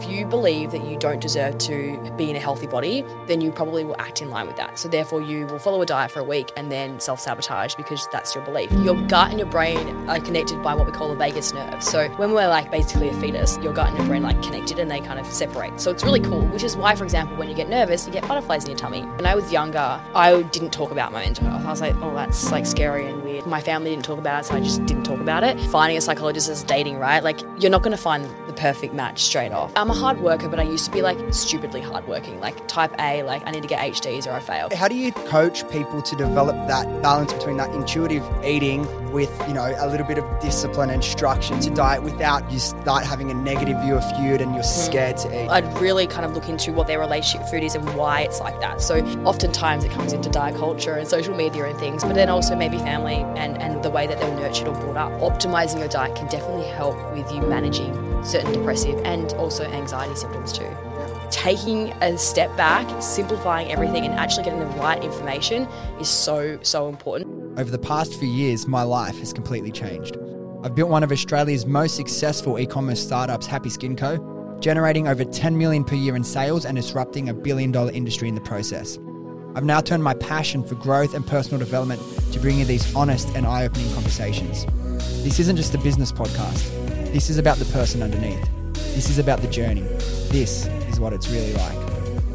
if you believe that you don't deserve to be in a healthy body, then you probably will act in line with that. So therefore, you will follow a diet for a week and then self sabotage because that's your belief. Your gut and your brain are connected by what we call the vagus nerve. So when we're like basically a fetus, your gut and your brain like connected and they kind of separate. So it's really cool, which is why, for example, when you get nervous, you get butterflies in your tummy. When I was younger, I didn't talk about my mental health. I was like, oh, that's like scary and weird. My family didn't talk about it, so I just didn't talk about it. Finding a psychologist is dating, right? Like, you're not going to find perfect match straight off. I'm a hard worker, but I used to be like stupidly hardworking, like type A, like I need to get HDs or I fail. How do you coach people to develop that balance between that intuitive eating with, you know, a little bit of discipline and structure to diet without you start having a negative view of food and you're hmm. scared to eat? I'd really kind of look into what their relationship food is and why it's like that. So oftentimes it comes into diet culture and social media and things, but then also maybe family and, and the way that they're nurtured or brought up. Optimizing your diet can definitely help with you managing certain depressive and also anxiety symptoms too. Taking a step back, simplifying everything, and actually getting the right information is so, so important. Over the past few years, my life has completely changed. I've built one of Australia's most successful e commerce startups, Happy Skin Co., generating over 10 million per year in sales and disrupting a billion dollar industry in the process. I've now turned my passion for growth and personal development to bring you these honest and eye opening conversations. This isn't just a business podcast, this is about the person underneath. This is about the journey. This is what it's really like.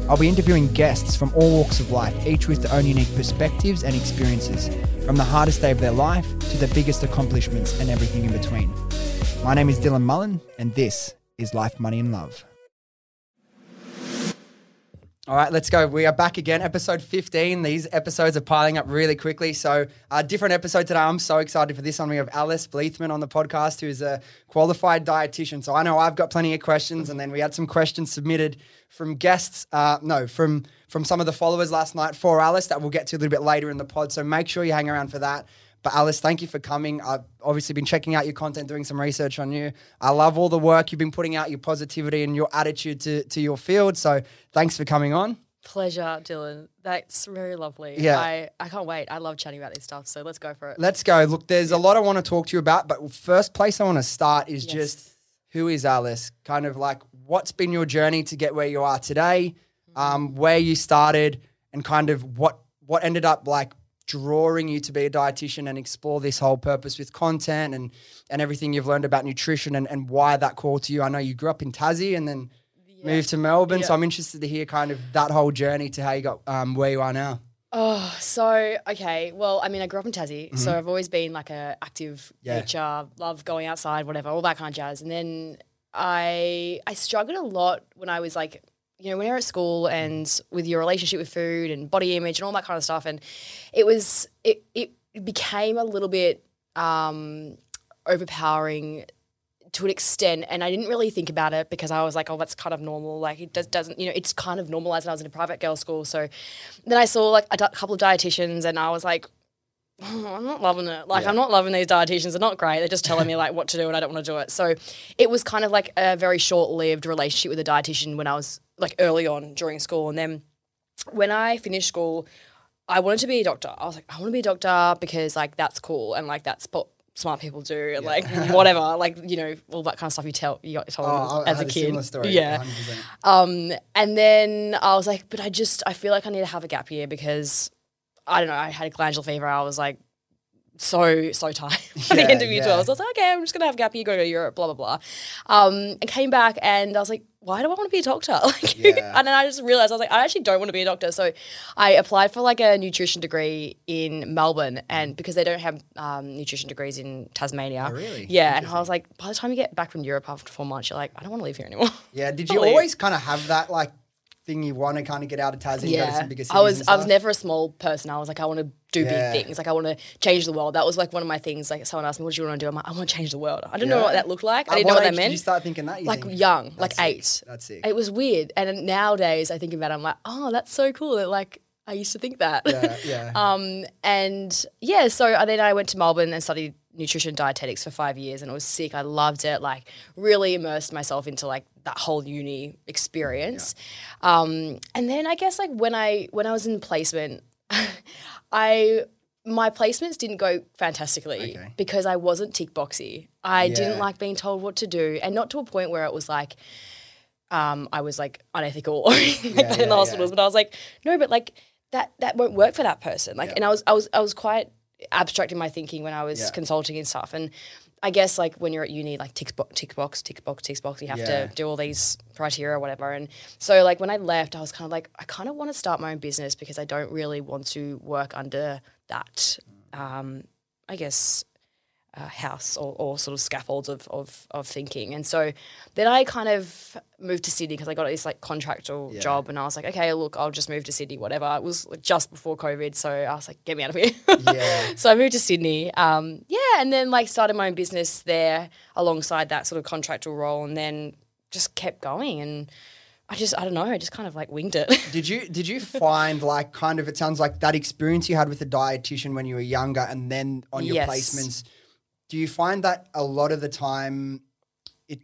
I'll be interviewing guests from all walks of life, each with their own unique perspectives and experiences, from the hardest day of their life to the biggest accomplishments and everything in between. My name is Dylan Mullan, and this is Life, Money, and Love. All right, let's go. We are back again, episode 15. These episodes are piling up really quickly. So, a different episode today. I'm so excited for this one. We have Alice Bleathman on the podcast, who's a qualified dietitian. So, I know I've got plenty of questions, and then we had some questions submitted from guests, uh, no, from from some of the followers last night for Alice that we'll get to a little bit later in the pod. So, make sure you hang around for that. But Alice, thank you for coming. I've obviously been checking out your content, doing some research on you. I love all the work you've been putting out, your positivity and your attitude to, to your field. So thanks for coming on. Pleasure, Dylan. That's very lovely. Yeah. I, I can't wait. I love chatting about this stuff. So let's go for it. Let's go. Look, there's a lot I want to talk to you about, but first place I want to start is Yes. just who is Alice? Kind of like what's been your journey to get where you are today, Mm-hmm. um, where you started, and kind of what what ended up like drawing you to be a dietitian and explore this whole purpose with content and and everything you've learned about nutrition and, and why that call to you. I know you grew up in Tassie and then moved to Melbourne, so I'm interested to hear kind of that whole journey to how you got um, where you are now. Oh, so okay. Well, I mean, I grew up in Tassie, so I've always been like a active Mm-hmm. Yeah. nature, love going outside, whatever, all that kind of jazz. And then I I struggled a lot when I was like, you know, when you're at school and with your relationship with food and body image and all that kind of stuff. And it was it it became a little bit um, overpowering to an extent and I didn't really think about it because I was like, oh, that's kind of normal. Like it does, doesn't, you know, it's kind of normalized. And I was in a private girls' school. So then I saw like a d- couple of dietitians and I was like, oh, I'm not loving it. Like, Yeah. I'm not loving these dietitians. They're not great. They're just telling me like what to do and I don't want to do it. So it was kind of like a very short lived relationship with a dietitian when I was like early on during school. And then when I finished school, I wanted to be a doctor. I was like, I want to be a doctor because like that's cool and like that's what smart people do and like whatever, like you know all that kind of stuff you tell you got told Oh, as a a kid. story, Yeah. 100%. Um, and then I was like, but I just I feel like I need to have a gap year because I don't know. I had a glandular fever. I was like so so tired at Yeah, the year yeah. twelve. So I was like, okay, I'm just gonna have a gap year, go to Europe, blah blah blah. Um, and came back and I was like, why do I want to be a doctor? Like, Yeah. and then I just realized I was like, I actually don't want to be a doctor. So I applied for like a nutrition degree in Melbourne, and because they don't have um, nutrition degrees in Tasmania, Oh, really? Yeah, and I was like, by the time you get back from Europe after four months, you're like, I don't want to live here anymore. Yeah. Did you always kind of have that like thing you want to kind of get out of Tassie? Yeah, I was I was never a small person. I was like, I want to do Yeah. big things. Like I want to change the world. That was like one of my things. Like someone asked me, "What do you want to do?" I'm like, I want to change the world. I didn't know what that looked like. I didn't know what that Did meant. you start thinking that? You like think? young, That's like sick. eight. That's it. It was weird. And nowadays, I think about it, I'm like, oh, that's so cool. That like I used to think that. Yeah, yeah. um, and yeah, so then I went to Melbourne and studied nutrition dietetics for five years, and it was sick. I loved it. Like really immersed myself into like that whole uni experience. Um, and then I guess like when I when I was in placement, I my placements didn't go fantastically Okay. because I wasn't tick boxy. I Yeah. didn't like being told what to do, and not to a point where it was like um, I was like unethical or anything like that yeah, in the hospitals. yeah. But I was like, no, but like that that won't work for that person. Like, Yeah. and I was I was I was quite abstract in my thinking when I was Yeah. consulting and stuff. And I guess like when you're at uni, like tick box, tick box, tick box, tick box, you have Yeah. to do all these criteria or whatever. And so like when I left, I was kind of like, I kind of want to start my own business because I don't really want to work under that. Um, I guess uh, house or, or sort of scaffolds of, of of thinking. And so then I kind of moved to Sydney because I got this like contractual Yeah. job, and I was like, okay, look, I'll just move to Sydney, whatever. It was just before COVID, so I was like, get me out of here. Yeah. so I moved to Sydney. Um, yeah, and then like started my own business there alongside that sort of contractual role, and then just kept going and. I just I don't know I just kind of like winged it. Did you did you find like kind of it sounds like that experience you had with a dietitian when you were younger and then on your Yes. placements? Do you find that a lot of the time it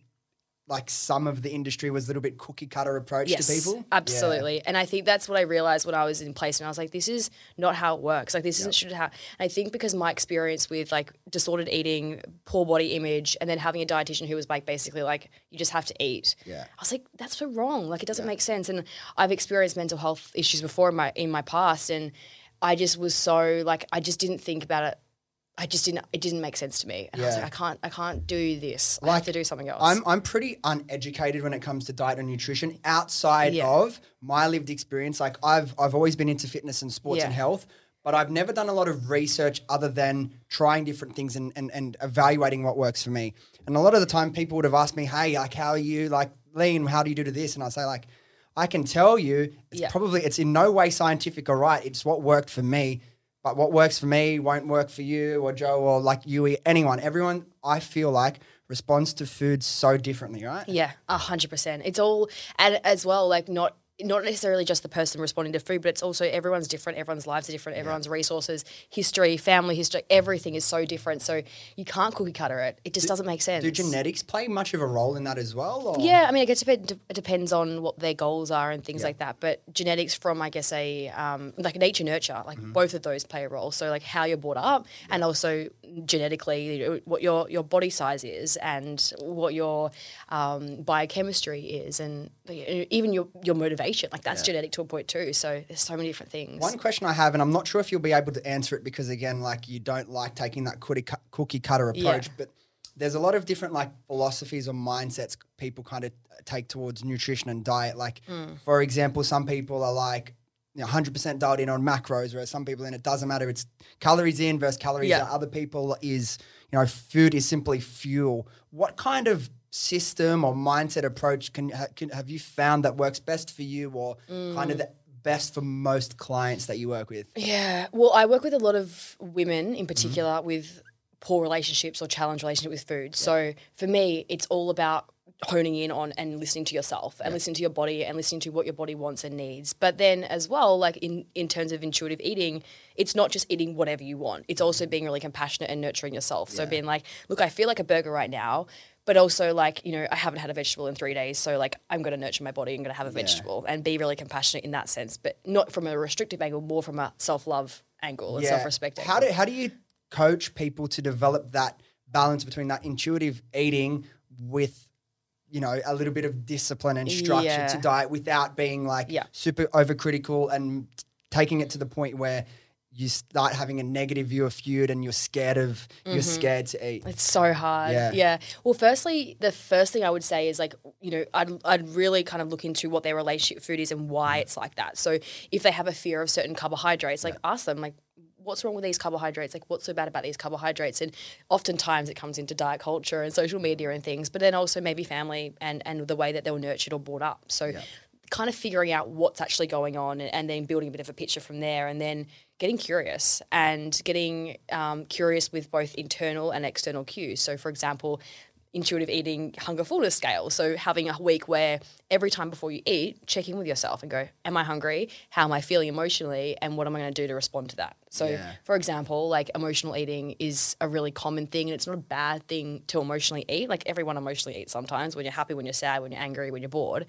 like some of the industry was a little bit cookie cutter approach yes, to people? Absolutely. And I think that's what I realized when I was in placement. I was like, this is not how it works. Like this isn't should how. And I think because my experience with like disordered eating, poor body image, and then having a dietitian who was like basically like you just have to eat. Yeah. I was like, that's so wrong. Like it doesn't make sense. And I've experienced mental health issues before in my in my past, and I just was so like I just didn't think about it. I just didn't. It didn't make sense to me, and I was Yeah. like, I can't. I can't do this. I Like, have to do something else. I'm I'm pretty uneducated when it comes to diet and nutrition outside Yeah. of my lived experience. Like I've I've always been into fitness and sports Yeah. and health, but I've never done a lot of research other than trying different things and, and and evaluating what works for me. And a lot of the time people would have asked me, Hey, like how are you like lean, how do you do to this? And I say like, I can tell you it's Yeah. probably it's in no way scientific or right. It's what worked for me. But what works for me won't work for you or Joe or like you, anyone. Everyone, I feel like, responds to food so differently, right? Yeah, a hundred percent. It's all and as well, like not not necessarily just the person responding to food, but it's also everyone's different. Everyone's lives are different. Everyone's resources, history, family history, everything is so different. So you can't cookie cutter it. It just doesn't make sense. Do genetics play much of a role in that as well? Or? Yeah, I mean, I guess it depends on what their goals are and things like that. But genetics from, I guess, a um, like nature nurture, like Mm-hmm. both of those play a role. So like how you're brought up, and also genetically you know, what your your body size is, and what your um, biochemistry is, and even your your motivation. Like that's genetic to a point too. So there's so many different things. One question I have, and I'm not sure if you'll be able to answer it because, again, like you don't like taking that cookie, cookie cutter approach, Yeah. but there's a lot of different like philosophies or mindsets people kind of take towards nutrition and diet. Like, Mm. for example, some people are like, you know, 100% dialed in on macros, whereas some people, and it doesn't matter, it's calories in versus calories Yeah. out. Other people is, you know, food is simply fuel. What kind of system or mindset approach can, can have you found that works best for you or kind Mm. of the best for most clients that you work with? Yeah. Well, I work with a lot of women Mm-hmm. in particular with poor relationships or challenge relationship with food. So for me, it's all about honing in on and listening to yourself and listening to your body and listening to what your body wants and needs. But then as well, like in in terms of intuitive eating, it's not just eating whatever you want. It's also being really compassionate and nurturing yourself. So being like, look, I feel like a burger right now. But also, like, you know, I haven't had a vegetable in three days. So, like, I'm going to nurture my body. I'm going to have a vegetable and be really compassionate in that sense. But not from a restrictive angle, more from a self love angle and self respect How do how do you coach people to develop that balance between that intuitive eating with you know a little bit of discipline and structure Yeah. to diet without being like Yeah. super overcritical and taking it to the point where you start having a negative view of food and you're scared of you're mm-hmm. scared to eat. It's so hard. Yeah. Yeah. Well, firstly, the first thing I would say is like, you know, I'd, I'd really kind of look into what their relationship with food is and why mm. it's like that. So if they have a fear of certain carbohydrates, like ask them, like, what's wrong with these carbohydrates? Like, what's so bad about these carbohydrates? And oftentimes it comes into diet culture and social media and things, but then also maybe family and, and the way that they were nurtured or brought up. So kind of figuring out what's actually going on and, and then building a bit of a picture from there and then getting curious and getting um, curious with both internal and external cues. So, for example, intuitive eating hunger fullness scale. So, having a week where every time before you eat, check in with yourself and go, Am I hungry? How am I feeling emotionally? And what am I going to do to respond to that? So, Yeah. for example, like emotional eating is a really common thing and it's not a bad thing to emotionally eat. Like everyone emotionally eats sometimes when you're happy, when you're sad, when you're angry, when you're bored.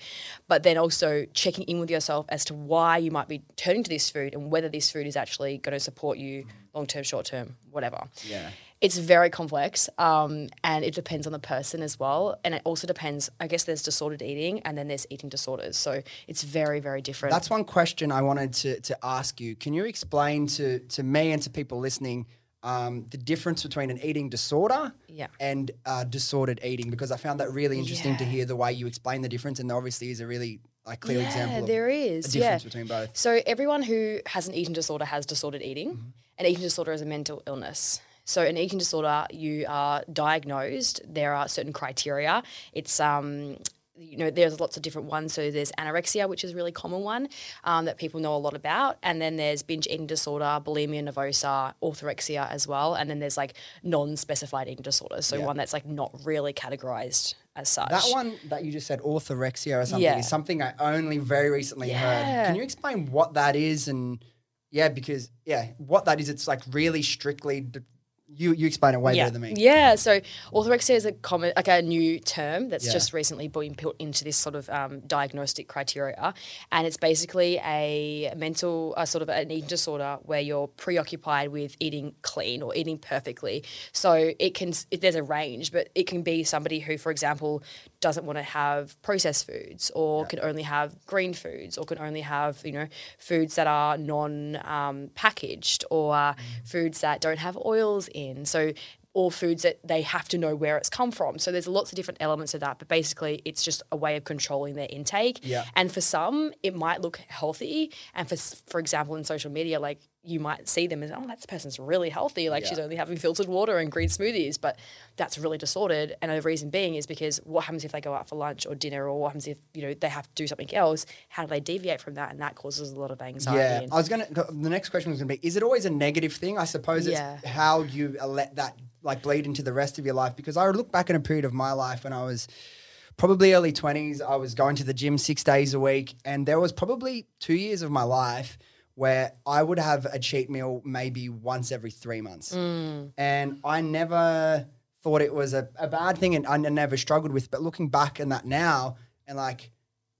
But then also checking in with yourself as to why you might be turning to this food and whether this food is actually going to support you long term, short term, whatever. Yeah. It's very complex, um, and it depends on the person as well. And it also depends. I guess there's disordered eating, and then there's eating disorders. So it's very, very different. That's one question I wanted to, to ask you. Can you explain to, to me and to people listening um, the difference between an eating disorder Yeah. and uh, disordered eating? Because I found that really interesting to hear the way you explain the difference, and there obviously is a really like clear yeah, example of there is. the yeah. difference between both. So everyone who has an eating disorder has disordered eating. Mm-hmm. An eating disorder is a mental illness. So an eating disorder, you are diagnosed. There are certain criteria. It's um, you know, there's lots of different ones. So there's anorexia, which is a really common one um, that people know a lot about, and then there's binge eating disorder, bulimia nervosa, orthorexia as well, and then there's like non-specified eating disorders. So Yeah. one that's like not really categorized as such. That one that you just said, orthorexia or something, Yeah. is something I only very recently heard. Can you explain what that is? And yeah, because yeah, what that is, it's like really strictly. d- You you explain it way yeah. better than me. Yeah, so orthorexia is a common, like a new term that's Yeah. just recently been put into this sort of um, diagnostic criteria, and it's basically a mental, uh, sort of an eating disorder where you're preoccupied with eating clean or eating perfectly. So it can, it, there's a range, but it can be somebody who, for example, doesn't want to have processed foods, or can only have green foods, or can only have you know foods that are non um, packaged, or uh, foods that don't have oils in. So all foods that they have to know where it's come from. So there's lots of different elements of that, but basically it's just a way of controlling their intake. Yeah. And for some, it might look healthy, and for for example, in social media, like you might see them as, oh, that person's really healthy, like she's only having filtered water and green smoothies, but that's really disordered. And the reason being is because what happens if they go out for lunch or dinner, or what happens if you know they have to do something else? How do they deviate from that? And that causes a lot of anxiety. Yeah, and- I was gonna. The next question was gonna be: Is it always a negative thing? I suppose it's Yeah. how you uh, let that like bleed into the rest of your life. Because I look back in a period of my life when I was probably early twenties. I was going to the gym six days a week, and there was probably two years of my life where I would have a cheat meal maybe once every three months, and I never thought it was a, a bad thing, and I never struggled with. But looking back in that now, and like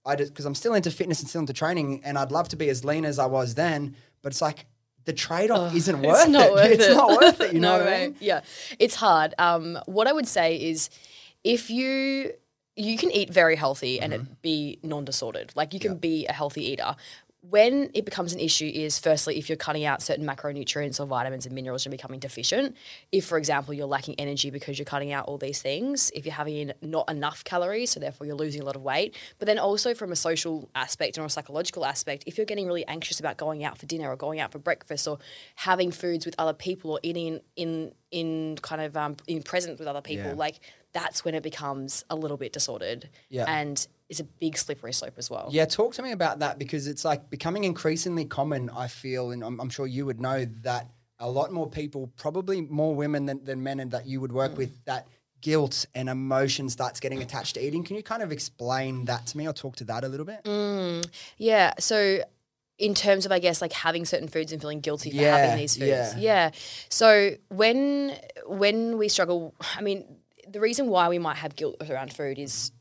I just because I'm still into fitness and still into training, and I'd love to be as lean as I was then, but it's like the trade off isn't worth it's not it. worth it's it. not worth it. You know what I mean? Yeah, it's hard. Um, what I would say is, if you you can eat very healthy and Mm-hmm. it be non-disordered, like you can be a healthy eater. When it becomes an issue is firstly if you're cutting out certain macronutrients or vitamins and minerals and becoming deficient. If, for example, you're lacking energy because you're cutting out all these things, if you're having not enough calories, so therefore you're losing a lot of weight. But then also from a social aspect or a psychological aspect, if you're getting really anxious about going out for dinner or going out for breakfast or having foods with other people or eating in in kind of um, in presence with other people, Yeah. like that's when it becomes a little bit disordered. Yeah. And it's a big slippery slope as well. Yeah, talk to me about that because it's like becoming increasingly common. I feel, and I'm, I'm sure you would know that a lot more people, probably more women than, than men, and that you would work Mm. with, that guilt and emotion starts getting attached to eating. Can you kind of explain that to me or talk to that a little bit? Mm. Yeah. So in terms of I guess like having certain foods and feeling guilty for Yeah, having these foods. yeah. Yeah. So when when we struggle I mean, the reason why we might have guilt around food is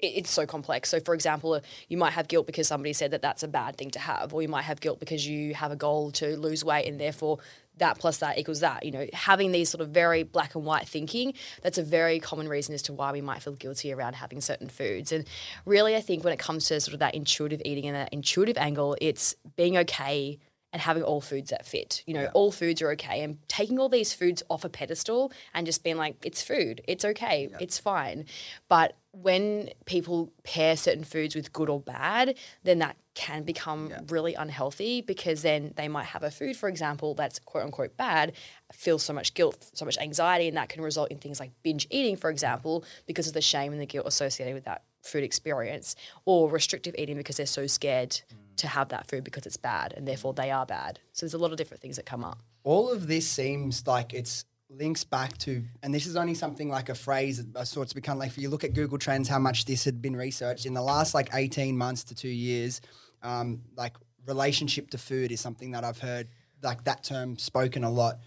it's so complex. So, for example, uh, you might have guilt because somebody said that that's a bad thing to have, or you might have guilt because you have a goal to lose weight, and therefore that plus that equals that. You know, having these sort of very black and white thinking, that's a very common reason as to why we might feel guilty around having certain foods. And really, I think when it comes to sort of that intuitive eating and that intuitive angle, it's being okay and having all foods that fit. You know, all foods are okay. And taking all these foods off a pedestal and just being like, it's food, it's okay, it's fine. But when people pair certain foods with good or bad, then that can become really unhealthy because then they might have a food, for example, that's quote unquote bad, feel so much guilt, so much anxiety, and that can result in things like binge eating, for example, because of the shame and the guilt associated with that food experience, or restrictive eating because they're so scared mm. To have that food because it's bad and therefore they are bad. So there's a lot of different things that come up. all of this seems like it's links back to, and this is only something like a phrase that sort of become like, if you look at Google Trends, how much this had been researched in the last like 18 months to two years, um, like relationship to food is something that I've heard like that term spoken a lot.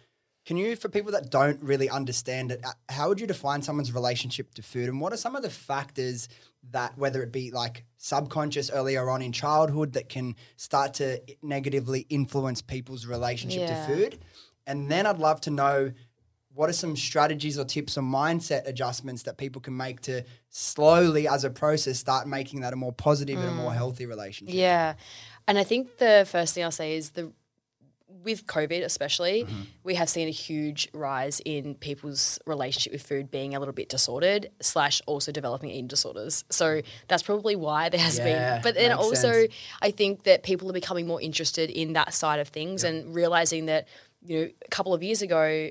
Can you, for people that don't really understand it, uh, how would you define someone's relationship to food? And what are some of the factors that, whether it be like subconscious earlier on in childhood, that can start to negatively influence people's relationship Yeah. to food? And then I'd love to know what are some strategies or tips or mindset adjustments that people can make to slowly, as a process, start making that a more positive and a more mm. healthy relationship? Yeah. And I think the first thing I'll say is the with COVID especially, mm-hmm. we have seen a huge rise in people's relationship with food being a little bit disordered, slash also developing eating disorders. So that's probably why there has Yeah, been. But then also, sense. I think that people are becoming more interested in that side of things and realizing that you know a couple of years ago,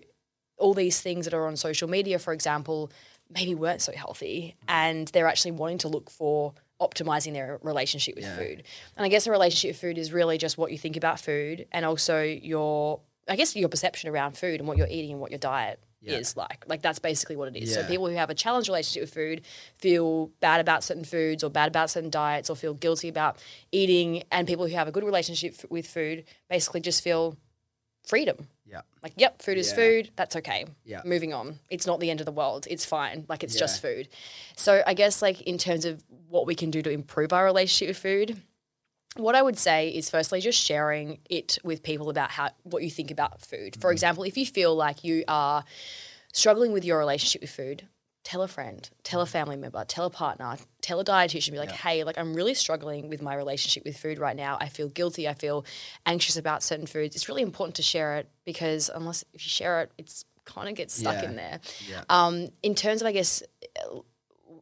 all these things that are on social media, for example, maybe weren't so healthy, and they're actually wanting to look for optimizing their relationship with food. And I guess a relationship with food is really just what you think about food, and also your, I guess, your perception around food and what you're eating and what your diet is like. Like that's basically what it is. So people who have a challenged relationship with food feel bad about certain foods or bad about certain diets or feel guilty about eating, and people who have a good relationship f- with food basically just feel freedom. Yeah. Like, yep, food is Yeah. food. That's okay. Yeah. Moving on. It's not the end of the world. It's fine. Like, it's just food. So, I guess, like, in terms of what we can do to improve our relationship with food, what I would say is firstly just sharing it with people about how what you think about food. Mm-hmm. For example, if you feel like you are struggling with your relationship with food, tell a friend, tell a family member, tell a partner, tell a dietitian, be like, hey, like I'm really struggling with my relationship with food right now. I feel guilty. I feel anxious about certain foods. It's really important to share it because unless if you share it, it's kind of gets stuck Yeah. in there. Yeah. Um, in terms of, I guess,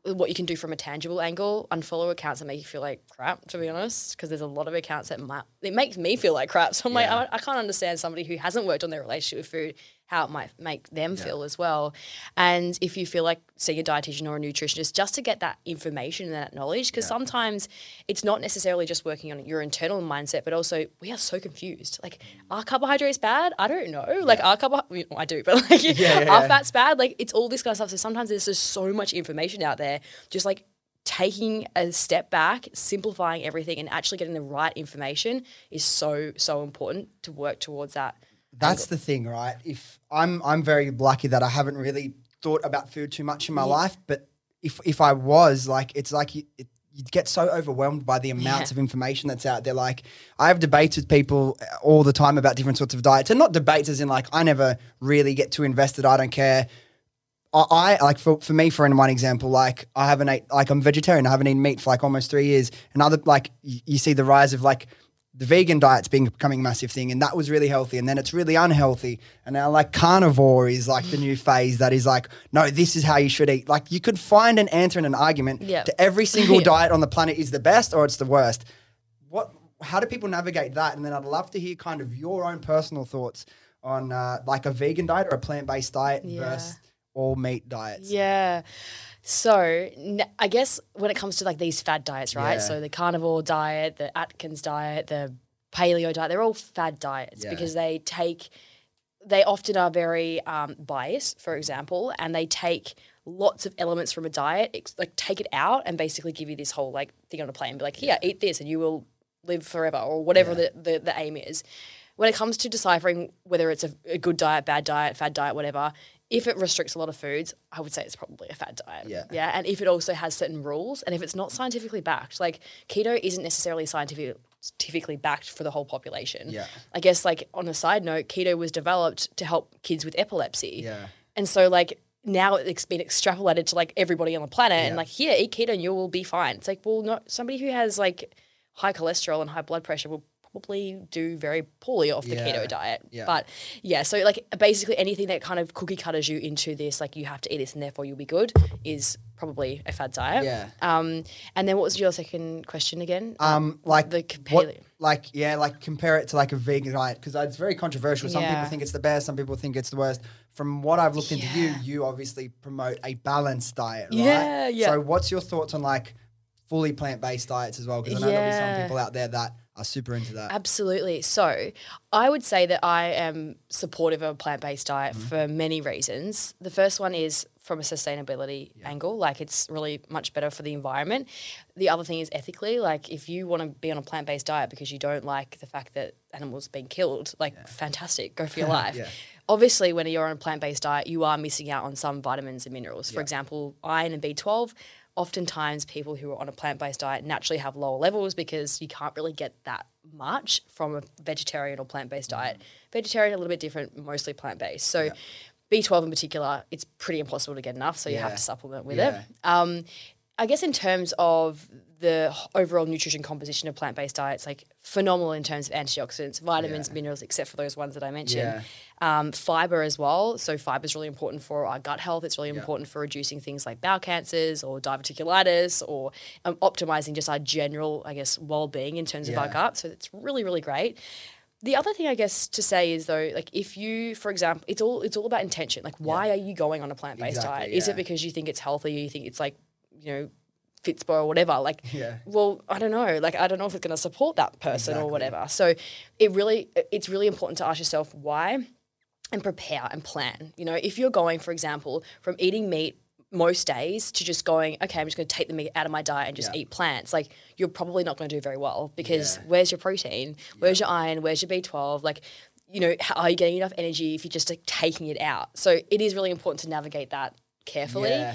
what you can do from a tangible angle, unfollow accounts that make you feel like crap, to be honest, because there's a lot of accounts that might, it makes me feel like crap. So I'm Yeah. like, I, I can't understand somebody who hasn't worked on their relationship with food, how it might make them feel as well. And if you feel like seeing a dietitian or a nutritionist, just to get that information and that knowledge, because sometimes it's not necessarily just working on your internal mindset, but also we are so confused. Like, mm. are carbohydrates bad? I don't know. Like, are carbohydrates, I do, but like, Yeah, yeah, are yeah. fats bad? Like, it's all this kind of stuff. So sometimes there's just so much information out there, just like taking a step back, simplifying everything, and actually getting the right information is so, so important to work towards that. That's the thing, right? If I'm I'm very lucky that I haven't really thought about food too much in my life, but if if I was like, it's like you, it, you get so overwhelmed by the amounts Yeah. of information that's out there. Like I have debates with people uh, all the time about different sorts of diets, and not debates as in like I never really get too invested. I don't care. I, I like for, for me, for in one example, like I haven't ate like I'm vegetarian. I haven't eaten meat for like almost three years. And other like you, you see the rise of like the vegan diet's being becoming a massive thing, and that was really healthy. And then it's really unhealthy, and now like carnivore is like the new phase that is like no, this is how you should eat. Like you could find an answer and an argument Yeah. to every single diet on the planet is the best or it's the worst. What? How do people navigate that? And then I'd love to hear kind of your own personal thoughts on uh, like a vegan diet or a plant based diet Yeah. versus all meat diets. Yeah. So I guess when it comes to like these fad diets, right? Yeah. So the carnivore diet, the Atkins diet, the paleo diet, they're all fad diets Yeah. because they take, they often are very um, biased, for example, and they take lots of elements from a diet, like take it out and basically give you this whole like thing on a plate and be like, here, eat this and you will live forever or whatever the, the, the aim is. When it comes to deciphering whether it's a, a good diet, bad diet, fad diet, whatever, if it restricts a lot of foods, I would say it's probably a fad diet. Yeah. Yeah. And if it also has certain rules and if it's not scientifically backed, like keto isn't necessarily scientific, scientifically backed for the whole population. Yeah. I guess like on a side note, keto was developed to help kids with epilepsy. Yeah. And so like now it's been extrapolated to like everybody on the planet and like here, eat keto and you will be fine. It's like, well, not somebody who has like high cholesterol and high blood pressure will probably do very poorly off the Yeah. keto diet. Yeah. But yeah, so like basically anything that kind of cookie cutters you into this, like you have to eat this and therefore you'll be good, is probably a fad diet. Yeah. Um, and then what was your second question again? Um, like the what- paleo. like yeah, like compare it to like a vegan diet because it's very controversial. Some Yeah. people think it's the best, some people think it's the worst. From what I've looked into you, you obviously promote a balanced diet, right? Yeah, yeah. So what's your thoughts on like fully plant based diets as well? Because I know there'll be some people out there that are super into that. Absolutely. So, I would say that I am supportive of a plant based diet mm-hmm. for many reasons. The first one is from a sustainability angle, like it's really much better for the environment. The other thing is ethically, like if you want to be on a plant based diet because you don't like the fact that animals are being killed, like fantastic, go for your life. Yeah. Obviously, when you're on a plant based diet, you are missing out on some vitamins and minerals. For example, iron and B12. Oftentimes, people who are on a plant based diet naturally have lower levels because you can't really get that much from a vegetarian or plant based diet. Vegetarian, a little bit different, mostly plant based. So, B12 in particular, it's pretty impossible to get enough, so you have to supplement with Yeah. it. Um, I guess in terms of the overall nutrition composition of plant based diets, like phenomenal in terms of antioxidants, vitamins, Yeah. minerals, except for those ones that I mentioned. Yeah. Um, fiber as well. So fiber is really important for our gut health. It's really Yeah. important for reducing things like bowel cancers or diverticulitis or um, optimizing just our general, I guess, well being in terms of our gut. So it's really, really great. The other thing I guess to say is though, like if you, for example, it's all it's all about intention. Like, why are you going on a plant based Exactly, diet? Is it because you think it's healthy? You think it's like, you know, Fitspo or whatever? Like, Yeah. well, I don't know. Like, I don't know if it's going to support that person Exactly. or whatever. So, it really, it's really important to ask yourself why, and prepare and plan. You know, if you're going, for example, from eating meat most days to just going, okay, I'm just going to take the meat out of my diet and just Yeah. eat plants, like you're probably not going to do very well because Yeah. where's your protein? Where's your iron? Where's your B12? Like, you know, how, are you getting enough energy if you're just like, taking it out? So it is really important to navigate that carefully. Yeah.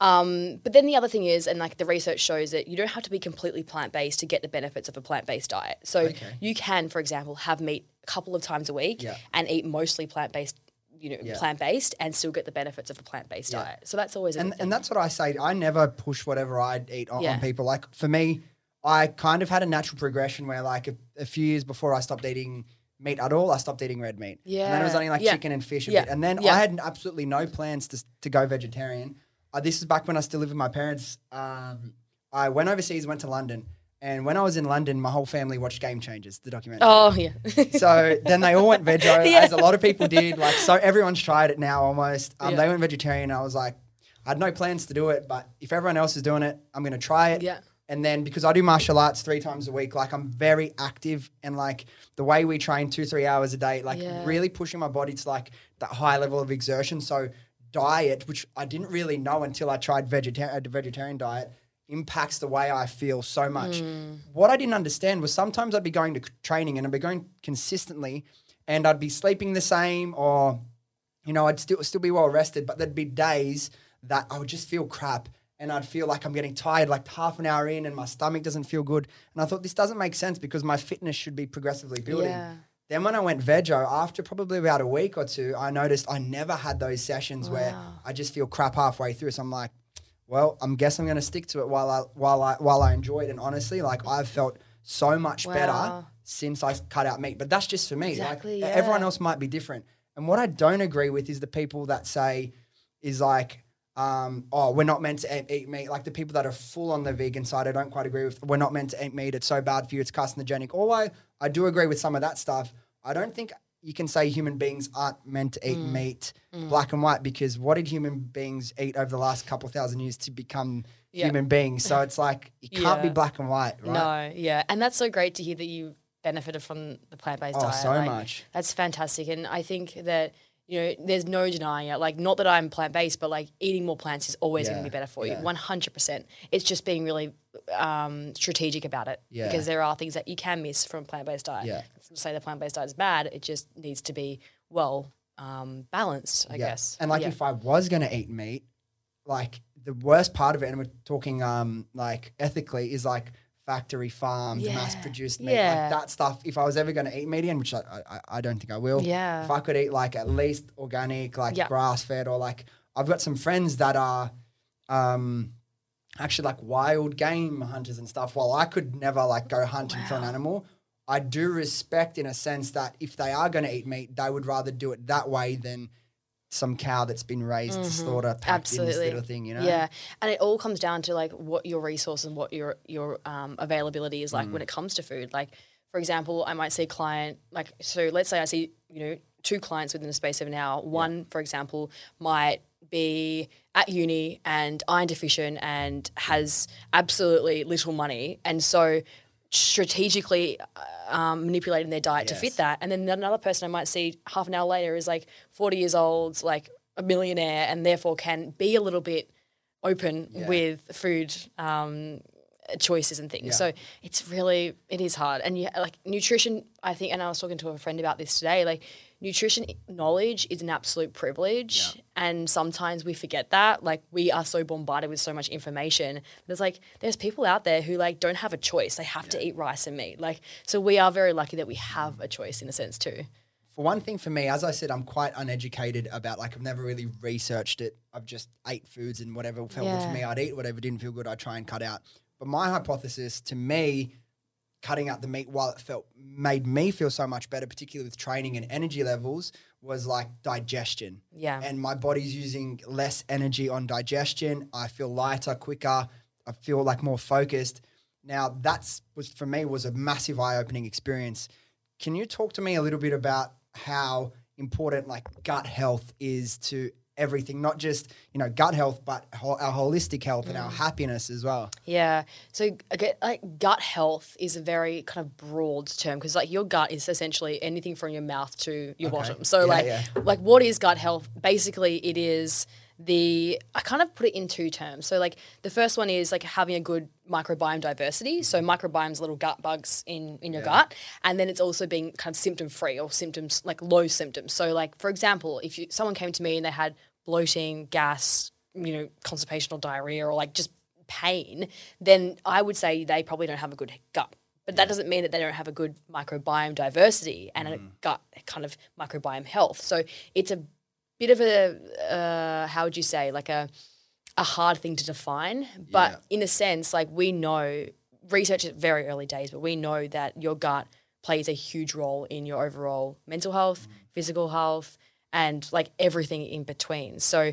Um, but then the other thing is, and like the research shows that you don't have to be completely plant based to get the benefits of a plant based diet. So Okay. you can, for example, have meat a couple of times a week Yeah. and eat mostly plant based, you know, Yeah. plant based, and still get the benefits of a plant based Yeah. diet. So that's always a and and that's what I say. I never push whatever I eat on, Yeah. on people. Like for me, I kind of had a natural progression where, like, a, a few years before I stopped eating meat at all, I stopped eating red meat. Yeah, and then it was only like chicken and fish a Yeah. bit. And then. I had absolutely no plans to to go vegetarian. Uh, this is back when I still lived with my parents. Um, I went overseas, went to London, and when I was in London, my whole family watched Game Changers, the documentary. oh yeah, So then they all went veggie, Yeah. as a lot of people did. Like, so everyone's tried it now almost. Um, Yeah. They went vegetarian. I was like, I had no plans to do it, but if everyone else is doing it, I'm going to try it. Yeah. And then because I do martial arts three times a week, like I'm very active and like the way we train two, three hours a day, like Yeah. really pushing my body to like that high level of exertion. So diet, which I didn't really know until I tried vegetarian, a uh, vegetarian diet, impacts the way I feel so much. Mm. What I didn't understand was sometimes I'd be going to training and I'd be going consistently and I'd be sleeping the same or, you know, I'd still still be well rested, but there'd be days that I would just feel crap and I'd feel like I'm getting tired like half an hour in and my stomach doesn't feel good. And I thought this doesn't make sense because my fitness should be progressively building. Yeah. Then when I went vego, after probably about a week or two, I noticed I never had those sessions where I just feel crap halfway through. So I'm like, well, I'm guess I'm going to stick to it while I while I while I enjoy it. And honestly, like I've felt so much better since I cut out meat. But that's just for me. Exactly, like everyone else might be different. And what I don't agree with is the people that say is like. Um, oh, we're not meant to eat, eat meat. Like the people that are full on the vegan side, I don't quite agree with. We're not meant to eat meat. It's so bad for you. It's carcinogenic. All I, I do agree with some of that stuff. I don't think you can say human beings aren't meant to eat Mm. meat black and white because what did human beings eat over the last couple thousand years to become Yeah. human beings? So it's like you can't be black and white, right? No, yeah, and that's so great to hear that you benefited from the plant based Oh, diet. so Like, much. That's fantastic, and I think that you know there's no denying it. Like, not that I'm plant based, but like eating more plants is always going to be better for you, one hundred percent. It's just being really um, strategic about it Yeah. because there are things that you can miss from plant based diet. Yeah. To say the plant based diet is bad, it just needs to be well um, balanced, I Yeah. guess. And like Yeah. if I was gonna eat meat, like the worst part of it, and we're talking um like ethically, is like factory farmed, mass produced meat, Yeah. like that stuff. If I was ever gonna eat meat again, which I, I, I don't think I will. Yeah. If I could eat like at least organic, like Yeah. grass fed, or like I've got some friends that are, um, actually like wild game hunters and stuff. While I could never like go hunting for an animal. I do respect in a sense that if they are going to eat meat, they would rather do it that way than some cow that's been raised to slaughter, packed in this Mm-hmm. Little thing, you know? Yeah, and it all comes down to like what your resource and what your your um, availability is like Mm. when it comes to food. Like, for example, I might see a client like so. Let's say I see you know two clients within the space of an hour. One, for example, might be at uni and iron deficient and has absolutely little money, and so strategically uh, um, manipulating their diet to fit that. And then another person I might see half an hour later is like 40 years old, like a millionaire, and therefore can be a little bit open Yeah. with food um, choices and things. Yeah. So it's really, it is hard. And yeah, like nutrition, I think, and I was talking to a friend about this today, like nutrition knowledge is an absolute privilege. And sometimes we forget that. Like we are so bombarded with so much information. There's like, there's people out there who like don't have a choice. They have to eat rice and meat. Like, so we are very lucky that we have a choice in a sense too. For one thing, for me, as I said, I'm quite uneducated about like I've never really researched it. I've just ate foods and whatever felt good for me, I'd eat. Whatever didn't feel good, I'd try and cut out. But my hypothesis, to me, cutting out the meat while it felt made me feel so much better, particularly with training and energy levels, was like digestion. Yeah. And my body's using less energy on digestion. I feel lighter, quicker. I feel like more focused. Now that's was for me was a massive eye-opening experience. Can you talk to me a little bit about how important like gut health is to everything, not just you know gut health, but ho- our holistic health and our mm. happiness as well? Yeah. So again, like gut health is a very kind of broad term because like your gut is essentially anything from your mouth to your Okay. bottom. So Yeah, like yeah. like what is gut health? Basically, it is the I kind of put it in two terms. So like the first one is like having a good microbiome diversity. So mm-hmm. microbiome's little gut bugs in in your gut, and then it's also being kind of symptom free or symptoms like low symptoms. So like for example, if you someone came to me and they had bloating, gas, you know, constipation or diarrhea or like just pain, then I would say they probably don't have a good gut. But that doesn't mean that they don't have a good microbiome diversity and a mm. gut kind of microbiome health. So it's a bit of a uh, how would you say like a a hard thing to define. But Yeah. in a sense, like we know research at very early days, but we know that your gut plays a huge role in your overall mental health, physical health, and like everything in between. So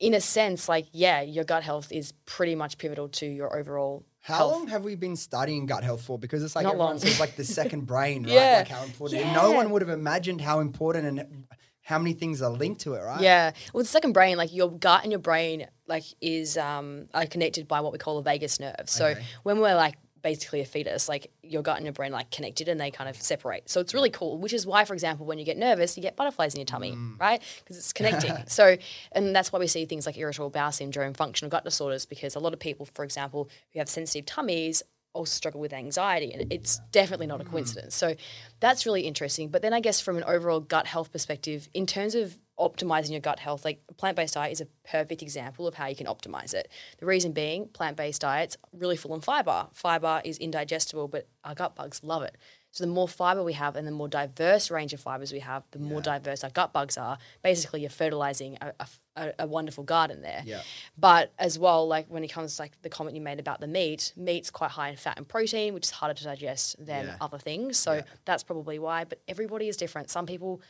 in a sense, like yeah, your gut health is pretty much pivotal to your overall How health. long have we been studying gut health for? Because it's like Not everyone long. says like the second brain, right? Yeah. Like how important. And no one would have imagined how important and how many things are linked to it, right? Yeah. Well, the second brain, like your gut and your brain, like is um are connected by what we call the vagus nerve. So Okay. when we're like basically a fetus, like your gut and your brain like connected and they kind of separate. So it's really cool. Which is why, for example, when you get nervous, you get butterflies in your tummy, Mm. right? Because it's connecting. so and that's why we see things like irritable bowel syndrome, functional gut disorders, because a lot of people, for example, who have sensitive tummies also struggle with anxiety and it's definitely not a mm. coincidence. So that's really interesting. But then i guess from an overall gut health perspective in terms of optimizing your gut health like plant-based diet is a perfect example of how you can optimize it. The reason being plant-based diets really full in fiber. Fiber is indigestible but our gut bugs love it so the more fiber we have and the more diverse range of fibers we have the more diverse our gut bugs are basically you're fertilizing a, a, a, a wonderful garden there Yeah. but as well, like when it comes to like the comment you made about the meat, meat's quite high in fat and protein, which is harder to digest than Yeah. other things. So that's probably why. But everybody is different. Some people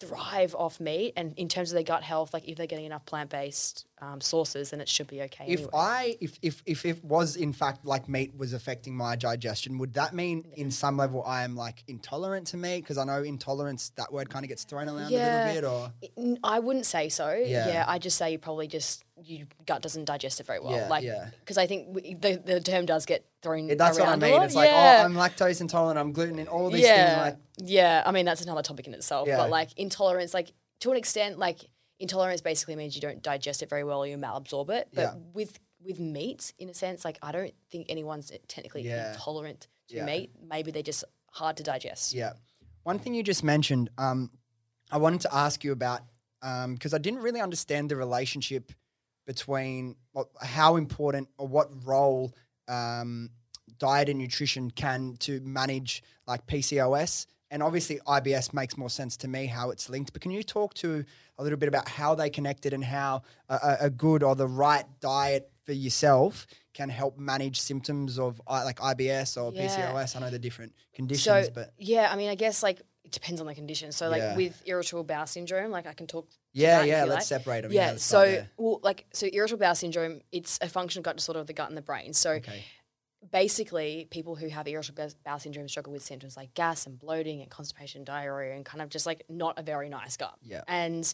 thrive off meat, and in terms of their gut health, like if they're getting enough plant based um, sources, then it should be okay. If anyway. I if if if it was in fact like meat was affecting my digestion, would that mean in some level I am like intolerant to meat? Because I know intolerance that word kind of gets thrown around Yeah. a little bit, or i wouldn't say so. Yeah. Yeah. I just say you probably just your gut doesn't digest it very well. Yeah, like yeah. because I think w- the the term does get thrown. Yeah, that's what I mean. It's like, yeah. oh, I'm lactose intolerant, I'm gluten, and all these yeah, things. Like, yeah. I mean, that's another topic in itself. Yeah. But like intolerance, like to an extent, like intolerance basically means you don't digest it very well or you malabsorb it. But Yeah. with with meat, in a sense, like I don't think anyone's technically Yeah. intolerant to Yeah. meat. Maybe they're just hard to digest. yeah. One thing you just mentioned, um, I wanted to ask you about because I didn't really understand the relationship between how important or what role um, diet and nutrition can to manage like PCOS. And obviously, IBS makes more sense to me how it's linked. But can you talk to a little bit about how they connected and how a, a- good or the right diet for yourself can help manage symptoms of like IBS or Yeah. PCOS? I know they're different conditions, So but yeah, I mean, I guess like depends on the condition. So like Yeah. with irritable bowel syndrome, like I can talk. yeah, yeah, let's like. separate them. Yeah, so well, like so irritable bowel syndrome, it's a functional gut disorder of the gut and the brain. So okay, basically, people who have irritable bowel- syndrome struggle with symptoms like gas and bloating and constipation, diarrhea, and kind of just like not a very nice gut. Yeah. And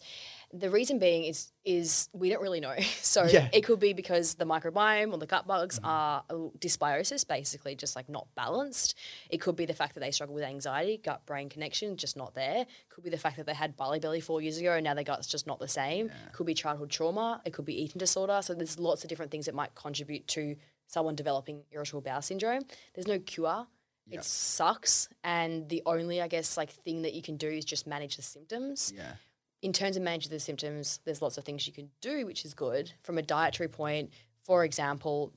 the reason being is is we don't really know. So Yeah. Mm-hmm. it could be because the microbiome or the gut bugs are dysbiosis, basically just like not balanced. It could be the fact that they struggle with anxiety, gut brain connection, just not there. Could be the fact that they had Bali belly four years ago and now their gut's just not the same. Could be childhood trauma. It could be eating disorder. So there's lots of different things that might contribute to someone developing irritable bowel syndrome. There's no cure. It sucks. And the only, I guess, like thing that you can do is just manage the symptoms yeah, in terms of managing the symptoms, there's lots of things you can do, which is good from a dietary point. For example,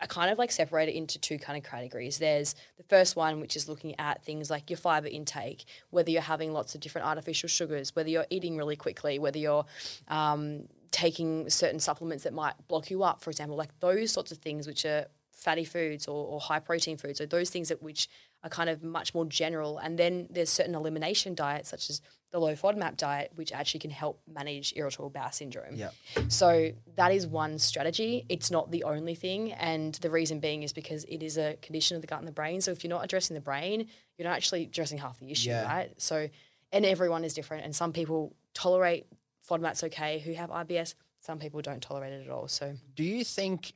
I kind of like separate it into two kind of categories. There's the first one, which is looking at things like your fiber intake, whether you're having lots of different artificial sugars, whether you're eating really quickly, whether you're um, taking certain supplements that might block you up, for example, like those sorts of things, which are fatty foods or, or high protein foods, or those things that which are kind of much more general. And then there's certain elimination diets, such as the low FODMAP diet, which actually can help manage irritable bowel syndrome. Yeah. So that is one strategy. It's not the only thing. And the reason being is because it is a condition of the gut and the brain. So if you're not addressing the brain, you're not actually addressing half the issue, Yeah. right? So, and everyone is different. And some people tolerate FODMAPs okay who have IBS. Some people don't tolerate it at all. So Do you think,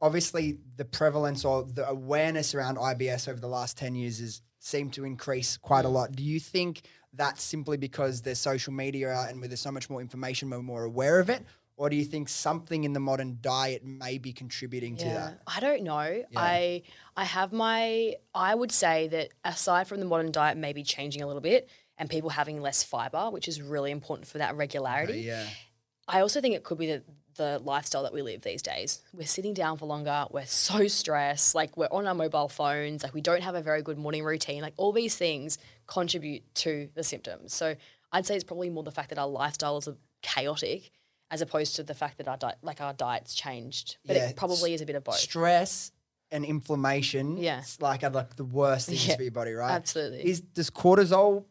obviously, the prevalence or the awareness around IBS over the last 10 years has seemed to increase quite a lot? Do you think that's simply because there's social media out and where there's so much more information, we're more aware of it? Or do you think something in the modern diet may be contributing to that? I don't know. I I have my I would say that aside from the modern diet maybe changing a little bit and people having less fiber, which is really important for that regularity. yeah. I also think it could be the, the lifestyle that we live these days. We're sitting down for longer. We're so stressed. Like we're on our mobile phones. Like we don't have a very good morning routine. Like all these things contribute to the symptoms. So I'd say it's probably more the fact that our lifestyles are chaotic as opposed to the fact that our diet, like our diet's changed. But Yeah, it probably is a bit of both. Stress and inflammation, Yeah. it's like are like the worst things Yeah, for your body, right? absolutely. Is does cortisol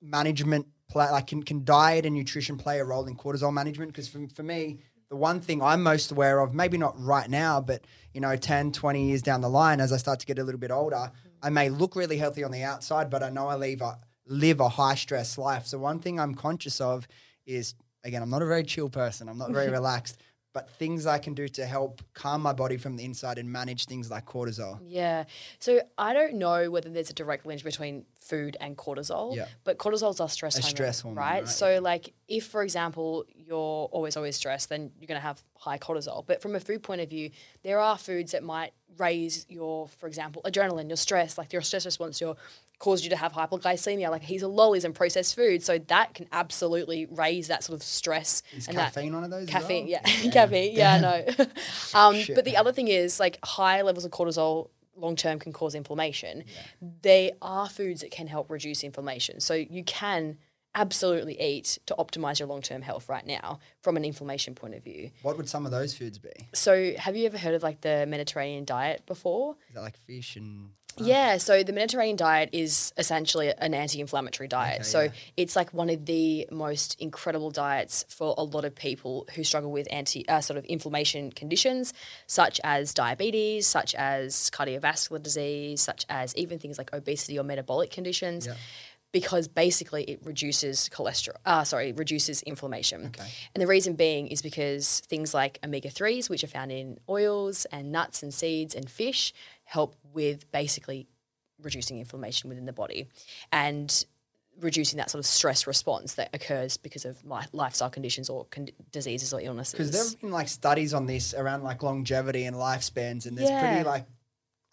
management play like can, can diet and nutrition play a role in cortisol management? Because for, for me, the one thing I'm most aware of, maybe not right now, but you know, 10, 20 years down the line, as I start to get a little bit older, I may look really healthy on the outside, but I know I live a, live a high stress life. So one thing I'm conscious of is, again, I'm not a very chill person. I'm not very relaxed, but things I can do to help calm my body from the inside and manage things like cortisol. Yeah. So I don't know whether there's a direct link between food and cortisol. Yeah. But cortisol's a stress A hormone, stress hormone, right? right, So like if for example you're always always stressed, then you're going to have high cortisol. But from a food point of view, there are foods that might raise your, for example, adrenaline, your stress, like your stress response, your cause you to have hypoglycemia, like he's a lollies and processed food. So that can absolutely raise that sort of stress Is and that caffeine one of those? Caffeine, well? yeah, caffeine, yeah, I know. um, Shit. but the other thing is, like, high levels of cortisol long term can cause inflammation. They are foods that can help reduce inflammation. So you can absolutely eat to optimize your long term health right now from an inflammation point of view. What would some of those foods be? So, have you ever heard of like the Mediterranean diet before? Is that like fish and Yeah, so the Mediterranean diet is essentially an anti-inflammatory diet. Okay, so yeah. it's like one of the most incredible diets for a lot of people who struggle with anti uh, sort of inflammation conditions such as diabetes, such as cardiovascular disease, such as even things like obesity or metabolic conditions. Yeah. Because basically it reduces cholesterol, uh, sorry, reduces inflammation. Okay. And the reason being is because things like omega 3s, which are found in oils and nuts and seeds and fish, help with basically reducing inflammation within the body and reducing that sort of stress response that occurs because of li- lifestyle conditions or con- diseases or illnesses. Because there have been like studies on this around like longevity and lifespans, and there's Yeah. pretty like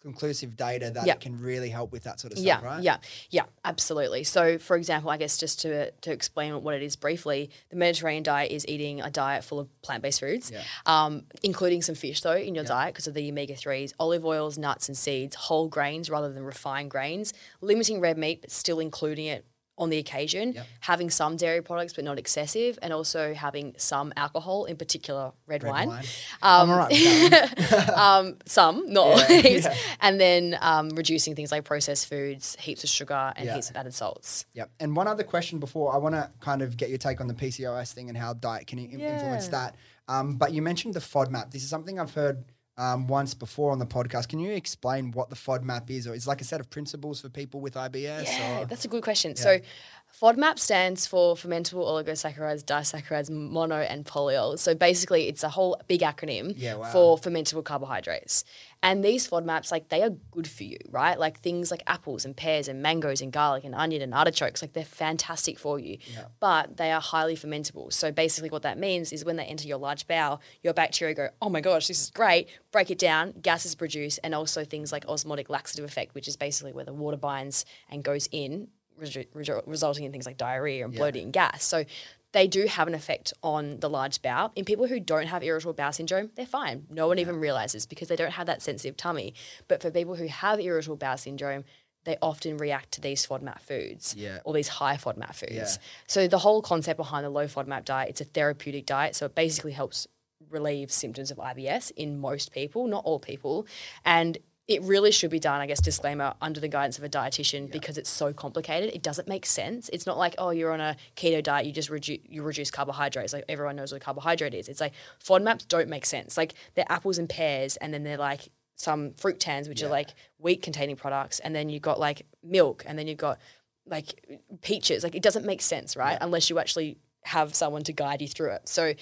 conclusive data that Yeah. it can really help with that sort of yeah, stuff, right? yeah, yeah, absolutely. So, for example, I guess just to to explain what it is briefly, the Mediterranean diet is eating a diet full of plant based foods, Yeah. um, including some fish though in your diet because of the omega threes, olive oils, nuts and seeds, whole grains rather than refined grains, limiting red meat but still including it on the occasion, Yep. having some dairy products but not excessive, and also having some alcohol, in particular red, Red wine. wine. Um, right with that one. um, some, not Yeah, always. yeah. And then um, reducing things like processed foods, heaps of sugar, and Yeah. heaps of added salts. Yep. And one other question before I want to kind of get your take on the PCOS thing and how diet can in- influence that. Um, but you mentioned the FODMAP. This is something I've heard um, once before on the podcast. Can you explain what the FODMAP is, or is like a set of principles for people with IBS? Yeah, or? that's a good question. So, FODMAP stands for fermentable oligosaccharides, disaccharides, mono, and polyol. So basically, it's a whole big acronym Yeah, wow. for fermentable carbohydrates. And these FODMAPs, like they are good for you, right? Like things like apples and pears and mangoes and garlic and onion and artichokes, like they're fantastic for you. Yeah. But they are highly fermentable. So basically, what that means is when they enter your large bowel, your bacteria go, "Oh my gosh, this is great!" Break it down, gas is produced, and also things like osmotic laxative effect, which is basically where the water binds and goes in, resu- resu- resulting in things like diarrhea and bloating and gas. So they do have an effect on the large bowel. In people who don't have irritable bowel syndrome, they're fine. No one even realizes because they don't have that sensitive tummy. But for people who have irritable bowel syndrome, they often react to these FODMAP foods Yeah. or these high FODMAP foods. Yeah. So the whole concept behind the low FODMAP diet, it's a therapeutic diet. So it basically helps relieve symptoms of IBS in most people, not all people. And it really should be done, I guess, disclaimer, under the guidance of a dietitian because it's so complicated. It doesn't make sense. It's not like, oh, you're on a keto diet, you just reduce you reduce carbohydrates. Like everyone knows what a carbohydrate is. It's like FODMAPs don't make sense. Like they're apples and pears, and then they're like some fructans, which are like wheat containing products, and then you've got like milk, and then you've got like peaches. Like it doesn't make sense, right? Unless you actually have someone to guide you through it. So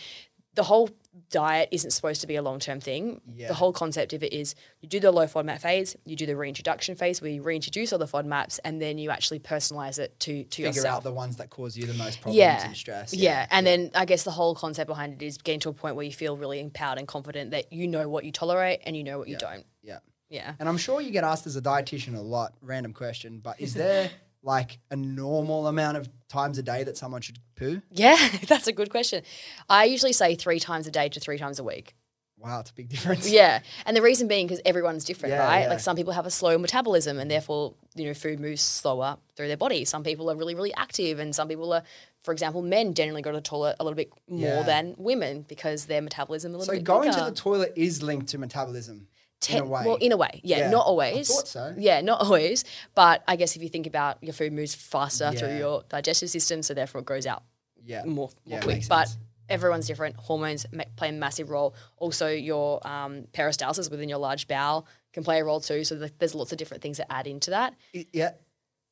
the whole diet isn't supposed to be a long term thing. Yeah. The whole concept of it is you do the low FODMAP phase, you do the reintroduction phase where you reintroduce all the FODMAPs, and then you actually personalize it to to Figure yourself. out the ones that cause you the most problems yeah. and stress. Yeah. And then I guess the whole concept behind it is getting to a point where you feel really empowered and confident that you know what you tolerate and you know what you don't. yeah. Yeah. And I'm sure you get asked as a dietitian a lot, random question, but is there like a normal amount of times a day that someone should poo? Yeah, that's a good question. I usually say three times a day to three times a week. Wow, it's a big difference. Yeah, and the reason being because everyone's different, Yeah, right? yeah. Like some people have a slow metabolism, and therefore, you know, food moves slower through their body. Some people are really, really active, and some people are, for example, men generally go to the toilet a little bit more Yeah. than women because their metabolism a little So bit So going quicker. to the toilet is linked to metabolism in a way. Well, in a way, yeah, Yeah. not I always. thought so. Yeah, not always. But I guess if you think about your food moves faster through your digestive system, so therefore it grows out yeah. more, more Yeah, quick. But everyone's different. Hormones play a massive role. Also, your um, peristalsis within your large bowel can play a role too. So th- there's lots of different things that add into that. I- yeah.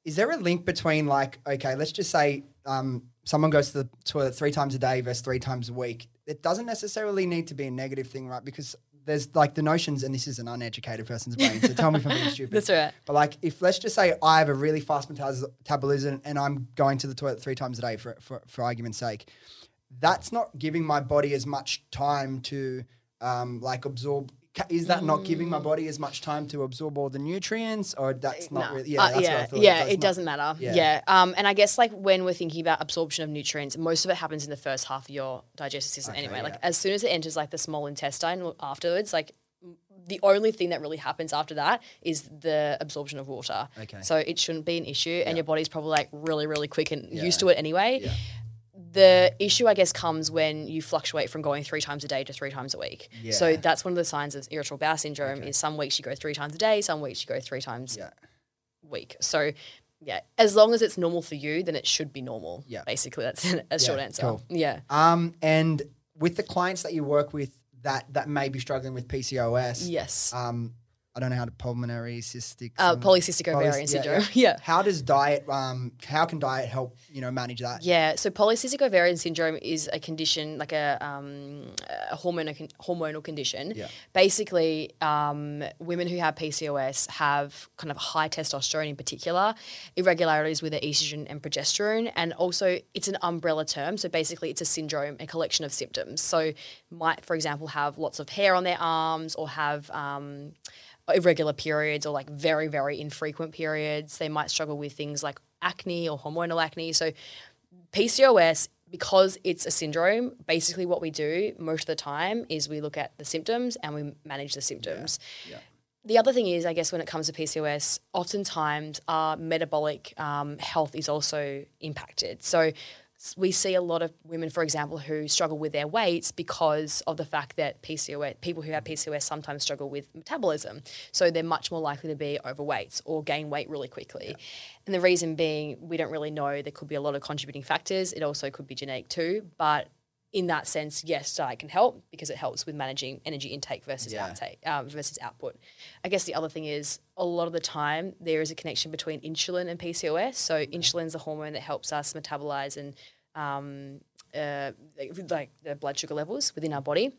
Is there a link between like, okay, let's just say um, someone goes to the toilet three times a day versus three times a week. It doesn't necessarily need to be a negative thing, right? Because there's like the notions, and this is an uneducated person's brain, so tell me if I'm being stupid. That's right. But like, if let's just say I have a really fast metabolism and I'm going to the toilet three times a day for, for, for argument's sake, that's not giving my body as much time to um, like absorb. Is that not giving my body as much time to absorb all the nutrients, or that's not No. really? Yeah, Uh, that's yeah, what I thought. yeah, does it doesn't matter. Yeah. Yeah. Um, and I guess like when we're thinking about absorption of nutrients, most of it happens in the first half of your digestive system Okay, anyway. Like as soon as it enters like the small intestine afterwards, like the only thing that really happens after that is the absorption of water. Okay. So it shouldn't be an issue, and your body's probably like really, really quick and used to it anyway. The issue, I guess, comes when you fluctuate from going three times a day to three times a week. Yeah. So that's one of the signs of irritable bowel syndrome. Is some weeks you go three times a day, some weeks you go three times Yeah. week. So, yeah, as long as it's normal for you, then it should be normal. Yeah. basically, that's a short Yeah, answer. cool. Yeah, Um, and with the clients that you work with that that may be struggling with PCOS, yes. um, I don't know how to pulmonary cystic. Uh, polycystic ovarian yeah, syndrome. yeah. Yeah. How does diet? Um, how can diet help? You know, manage that? Yeah, so polycystic ovarian syndrome is a condition, like a, um, a hormonal, con- hormonal condition. Yeah. Basically, um, women who have PCOS have kind of high testosterone in particular, irregularities with their estrogen and progesterone, and also it's an umbrella term. So basically, it's a syndrome, a collection of symptoms. So might, for example, have lots of hair on their arms or have um, irregular periods or like very, very infrequent periods. They might struggle with things like acne or hormonal acne. So PCOS, because it's a syndrome, basically what we do most of the time is we look at the symptoms and we manage the symptoms. yeah. The other thing is, I guess, when it comes to PCOS, oftentimes our metabolic um, health is also impacted. So we see a lot of women, for example, who struggle with their weights because of the fact that PCOS, people who have PCOS sometimes struggle with metabolism. So they're much more likely to be overweight or gain weight really quickly. And the reason being, we don't really know. There could be a lot of contributing factors. It also could be genetic too. But in that sense, yes, diet can help because it helps with managing energy intake versus Yeah. outtake um, versus output. I guess the other thing is a lot of the time there is a connection between insulin and PCOS. So insulin is a hormone that helps us metabolize and um, uh, like- the blood sugar levels within our body.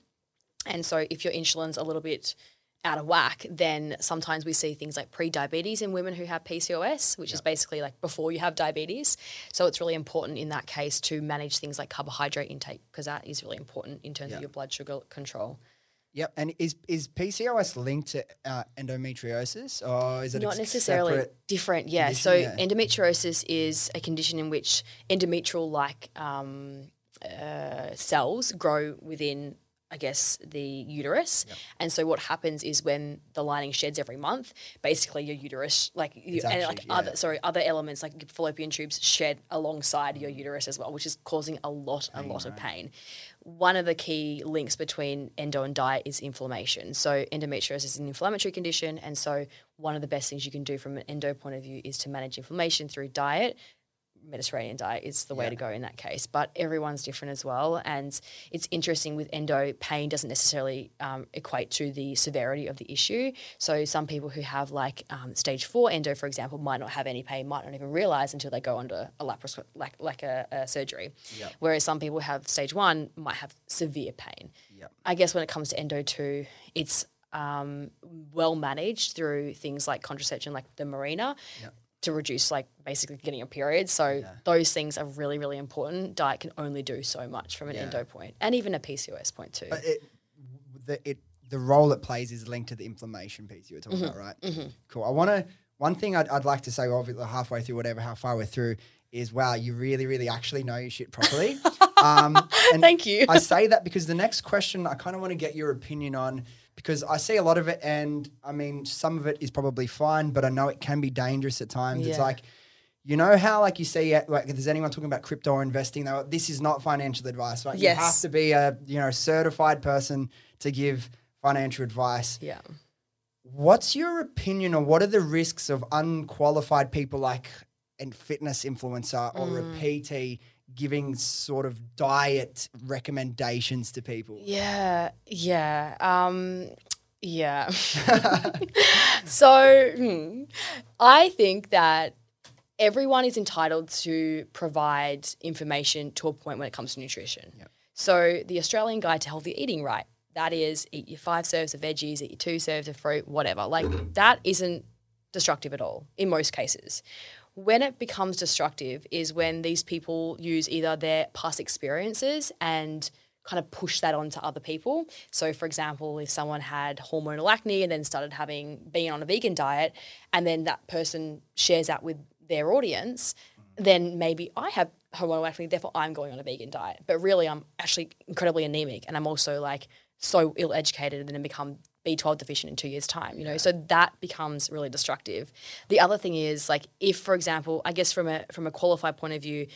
And so if your insulin's a little bit out of whack, then sometimes we see things like pre-diabetes in women who have PCOS, which is basically like before you have diabetes. So it's really important in that case to manage things like carbohydrate intake because that is really important in terms Yeah. of your blood sugar control. Yep. And is is PCOS linked to uh, endometriosis, or is it Not necessarily separate? different, yeah. So Yeah. endometriosis is a condition in which endometrial like um, uh, cells grow within I guess the uterus, and so what happens is when the lining sheds every month, basically your uterus, like you, and like actually- other sorry other elements like fallopian tubes shed alongside your uterus as well, which is causing a lot a lot of pain. One of the key links between endo and diet is inflammation. So endometriosis is an inflammatory condition, and so one of the best things you can do from an endo point of view is to manage inflammation through diet. Mediterranean diet is the way to go in that case, but everyone's different as well. And it's interesting with endo, pain doesn't necessarily um, equate to the severity of the issue. So some people who have like um, stage four endo, for example, might not have any pain, might not even realize until they go under a laparoscopic, like like a, a surgery. Whereas some people have stage one might have severe pain. Yep. I guess when it comes to endo two, it's um, well managed through things like contraception, like the Mirena, to reduce like basically getting a period. So those things are really, really important. Diet can only do so much from an endo point, and even a PCOS point too. But it, the, it, the role it plays is linked to the inflammation piece you were talking about, right? Cool. I want to, one thing I'd, I'd like to say, obviously halfway through, whatever, how far we're through, is wow, you really, really actually know your shit properly. um, and Thank you. I say that because the next question I kind of want to get your opinion on because I see a lot of it, and I mean, some of it is probably fine, but I know it can be dangerous at times. It's like, you know how like you see uh, like if there's anyone talking about crypto or investing, though, this is not financial advice. Like you have to be a you know certified person to give financial advice. yeah. What's your opinion on what are the risks of unqualified people like a fitness influencer or Mm. a PT giving sort of diet recommendations to people? Yeah, yeah, um, yeah. so hmm, I think that everyone is entitled to provide information to a point when it comes to nutrition. So the Australian Guide to Healthy Eating, right? That is, eat your five serves of veggies, eat your two serves of fruit, whatever. Like that isn't destructive at all in most cases. When it becomes destructive is when these people use either their past experiences and kind of push that onto other people. So, for example, if someone had hormonal acne and then started having being on a vegan diet, and then that person shares that with their audience, then maybe I have hormonal acne, therefore I'm going on a vegan diet. But really, I'm actually incredibly anemic, and I'm also like so ill educated, and then become B12 deficient in two years' time. You know, so that becomes really destructive. The other thing is like if, for example, I guess from a from a qualified point of view,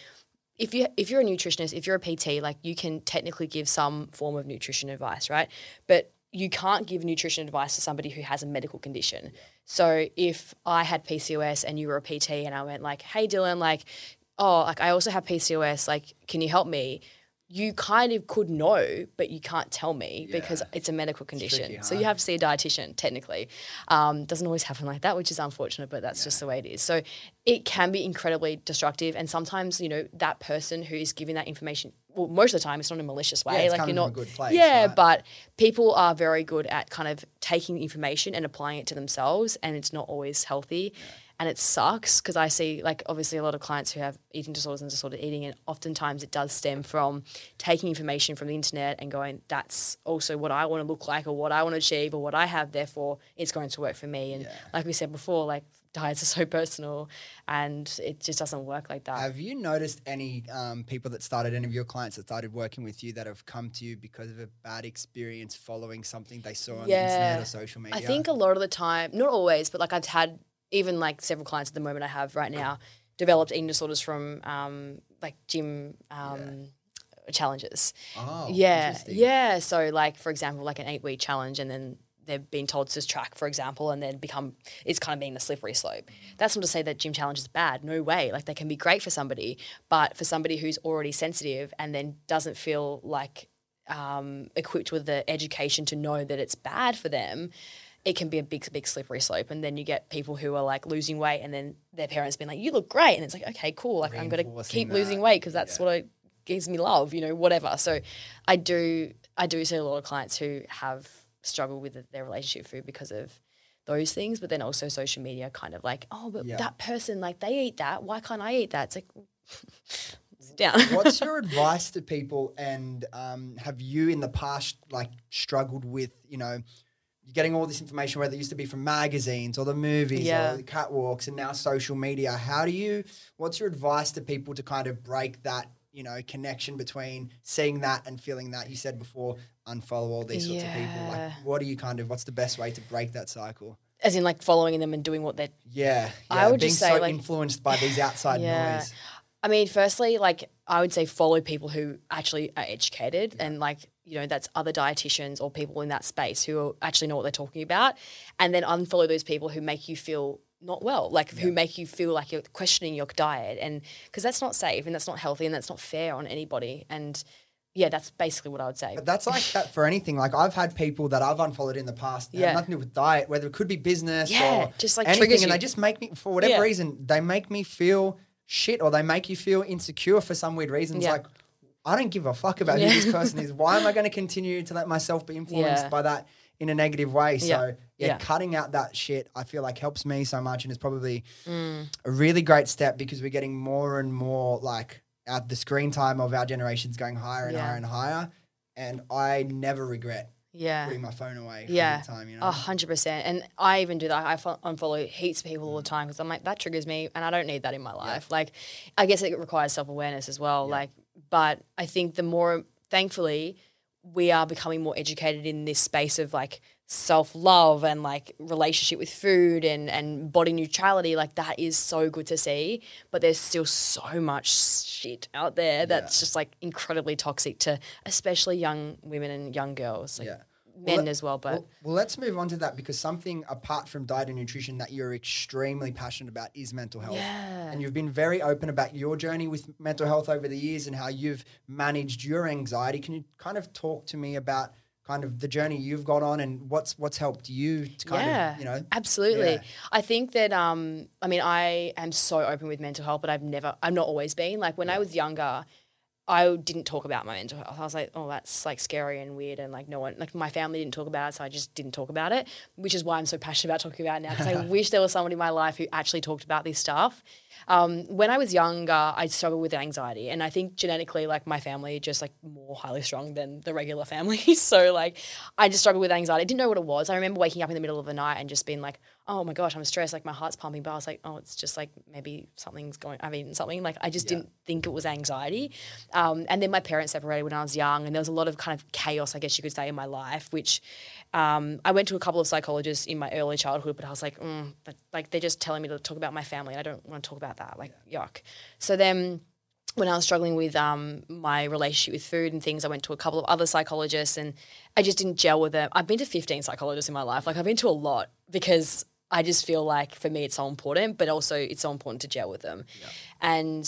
if you if you're a nutritionist, if you're a PT, like you can technically give some form of nutrition advice, right? But you can't give nutrition advice to somebody who has a medical condition. So if I had PCOS and you were a PT and I went like, "Hey Dylan, like oh, like I also have PCOS, like can you help me?" You kind of could know, but you can't tell me because it's a medical condition. tricky, so you have to see a dietitian technically. Um, doesn't always happen like that, which is unfortunate, but that's just the way it is. So it can be incredibly destructive, and sometimes you know that person who is giving that information. Well, most of the time, it's not in a malicious way. it's like you're not a good place, Yeah, right? but people are very good at kind of taking information and applying it to themselves, and it's not always healthy. And it sucks because I see, like, obviously a lot of clients who have eating disorders and disordered eating, and oftentimes it does stem from taking information from the internet and going, that's also what I want to look like or what I want to achieve or what I have, therefore it's going to work for me. And like we said before, like, diets are so personal and it just doesn't work like that. Have you noticed any um, people that started, any of your clients that started working with you that have come to you because of a bad experience following something they saw on the internet or social media? I think a lot of the time, not always, but like I've had even like several clients at the moment I have right now developed eating disorders from um, like gym um, challenges. oh, yeah, yeah. So like for example, like an eight week challenge, and then they've been told to track, for example, and then become it's kind of being a slippery slope. That's not to say that gym challenge is bad. No way. Like they can be great for somebody, but for somebody who's already sensitive and then doesn't feel like um, equipped with the education to know that it's bad for them, it can be a big, big slippery slope. And then you get people who are like losing weight, and then their parents being like, "You look great," and it's like, "Okay, cool. Like I'm gonna keep that. losing weight because that's what I, gives me love." You know, whatever. So I do, I do see a lot of clients who have struggled with their relationship with food because of those things, but then also social media kind of like, oh, but Yeah. that person, like they eat that. Why can't I eat that? It's like, sit down. What's your advice to people? And um, have you in the past like struggled with you know you're getting all this information whether it used to be from magazines or the movies Yeah. or the catwalks and now social media? How do you? What's your advice to people to kind of break that you know connection between seeing that and feeling that? You said before, unfollow all these sorts of people. Like, what do you kind of? What's the best way to break that cycle? As in like following them and doing what they're Yeah, I would being just say, so like- influenced by these outside Yeah. noise. I mean, firstly, like I would say follow people who actually are educated and like, you know, that's other dietitians or people in that space who actually know what they're talking about. And then unfollow those people who make you feel not well, like who make you feel like you're questioning your diet. And because that's not safe and that's not healthy and that's not fair on anybody. And yeah, that's basically what I would say. But that's like that for anything. Like I've had people that I've unfollowed in the past. that Yeah. have nothing to do with diet, whether it could be business Yeah, or just, like, anything, and they just make me for whatever Yeah. reason they make me feel shit or they make you feel insecure for some weird reasons. Yeah. Like I don't give a fuck about Yeah. who this person is. Why am I going to continue to let myself be influenced Yeah. by that in a negative way? So Yeah. yeah, Yeah. cutting out that shit I feel like helps me so much and is probably Mm. a really great step because we're getting more and more like our, the screen time of our generation's going higher and Yeah. higher and higher. And I never regret yeah. putting my phone away Yeah, the time, you know. a hundred percent. And I even do that. I fo- unfollow heaps of people all the time because I'm like, that triggers me, and I don't need that in my life. Like, I guess it requires self awareness as well. Like, but I think the more, thankfully, we are becoming more educated in this space of like self love and like relationship with food and and body neutrality. Like that is so good to see. But there's still so much shit out there that's just like incredibly toxic to especially young women and young girls. Like, Yeah. Men let- as well, but Well, well, let's move on to that because something apart from diet and nutrition that you're extremely passionate about is mental health. Yeah. And you've been very open about your journey with mental health over the years and how you've managed your anxiety. Can you kind of talk to me about kind of the journey you've got on and what's what's helped you to kind yeah, of, you know, absolutely. Yeah. I think that um, I mean, I am so open with mental health, but I've never, I've not always been. Like when I was younger, I didn't talk about my mental health. I was like, oh, that's like scary and weird, and like no one, like my family didn't talk about it, so I just didn't talk about it. Which is why I'm so passionate about talking about it now because I wish there was someone in my life who actually talked about this stuff. Um, when I was younger, I struggled with anxiety, and I think genetically, like my family, just like more highly strung than the regular family. so like, I just struggled with anxiety. I didn't know what it was. I remember waking up in the middle of the night and just being like, "Oh my gosh, I'm stressed." Like my heart's pumping, but I was like, "Oh, it's just like maybe something's going. I've eaten something." Like I just didn't think it was anxiety. Um, and then my parents separated when I was young, and there was a lot of kind of chaos, I guess you could say, in my life, which um, I went to a couple of psychologists in my early childhood, but I was like, mm, but, like they're just telling me to talk about my family. and I don't want to talk about that. Like, yuck. So then when I was struggling with um, my relationship with food and things, I went to a couple of other psychologists and I just didn't gel with them. I've been to 15 psychologists in my life. Like, I've been to a lot because I just feel like for me it's so important, but also it's so important to gel with them. And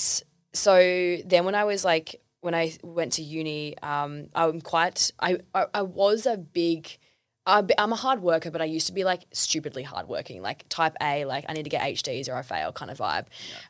so then when I was like, when I went to uni, um, I'm quite, I, I, I was a big, I'm a hard worker, but I used to be like stupidly hardworking, like type A, like I need to get HDs or I fail kind of vibe.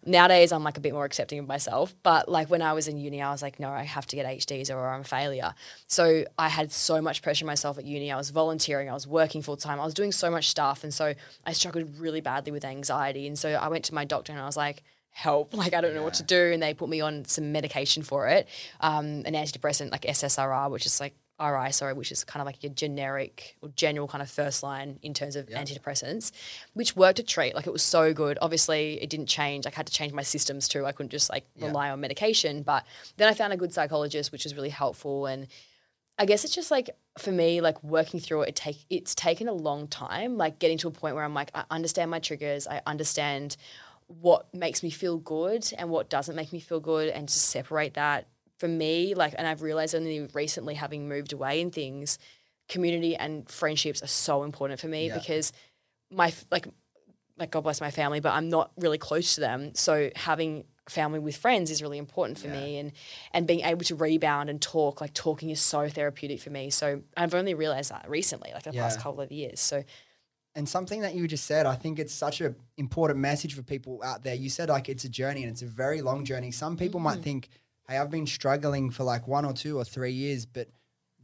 Nowadays, I'm like a bit more accepting of myself. But like when I was in uni, I was like, no, I have to get HDs or I'm a failure. So I had so much pressure myself at uni. I was volunteering, I was working full time, I was doing so much stuff. And so I struggled really badly with anxiety. And so I went to my doctor and I was like, help like i don't know what to do and they put me on some medication for it um, an antidepressant like SSRI, which is like RI, sorry, which is kind of like a generic or general kind of first line in terms of antidepressants, which worked to treat. Like it was so good. Obviously, it didn't change. I had to change my systems too. I couldn't just like rely on medication. But then I found a good psychologist, which was really helpful. And I guess it's just like for me, like working through it, it take it's taken a long time. Like getting to a point where I'm like, I understand my triggers. I understand what makes me feel good and what doesn't make me feel good, and to separate that for me, like, and I've realized only recently having moved away and things, community and friendships are so important for me Yeah. because my like like God bless my family, but I'm not really close to them. So having family with friends is really important for me and and being able to rebound and talk, like talking is so therapeutic for me. So I've only realized that recently, like the past couple of years. So and something that you just said, I think it's such an important message for people out there. You said like it's a journey and it's a very long journey. Some people Mm-hmm. might think, hey, I've been struggling for like one or two or three years, but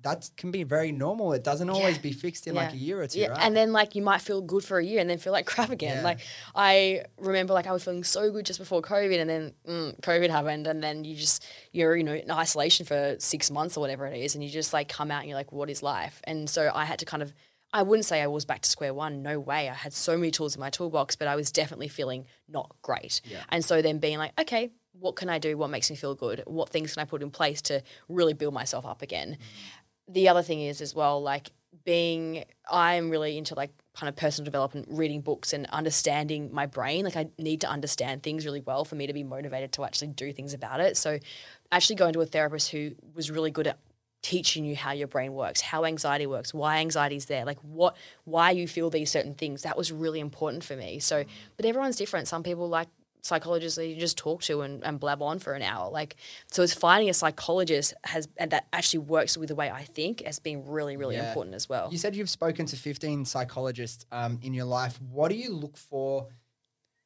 that can be very normal. It doesn't always Yeah. be fixed in like a year or two, Yeah, right? and then like you might feel good for a year and then feel like crap again. Yeah. Like I remember like I was feeling so good just before COVID and then mm, COVID happened and then you just you're you know in isolation for six months or whatever it is and you just like come out and you're like what is life? And so I had to kind of I wouldn't say I was back to square one. No way. I had so many tools in my toolbox, but I was definitely feeling not great. And so then being like, okay, what can I do? What makes me feel good? What things can I put in place to really build myself up again? Mm. The other thing is as well, like being, I'm really into like kind of personal development, reading books and understanding my brain. Like I need to understand things really well for me to be motivated to actually do things about it. So actually going to a therapist who was really good at teaching you how your brain works, how anxiety works, why anxiety is there, like what why you feel these certain things. That was really important for me. So, mm. but everyone's different. Some people like psychologists that you just talk to and, and blab on for an hour. Like so it's finding a psychologist has and that actually works with the way I think has been really, really Yeah. important as well. You said you've spoken to 15 psychologists um, in your life. What do you look for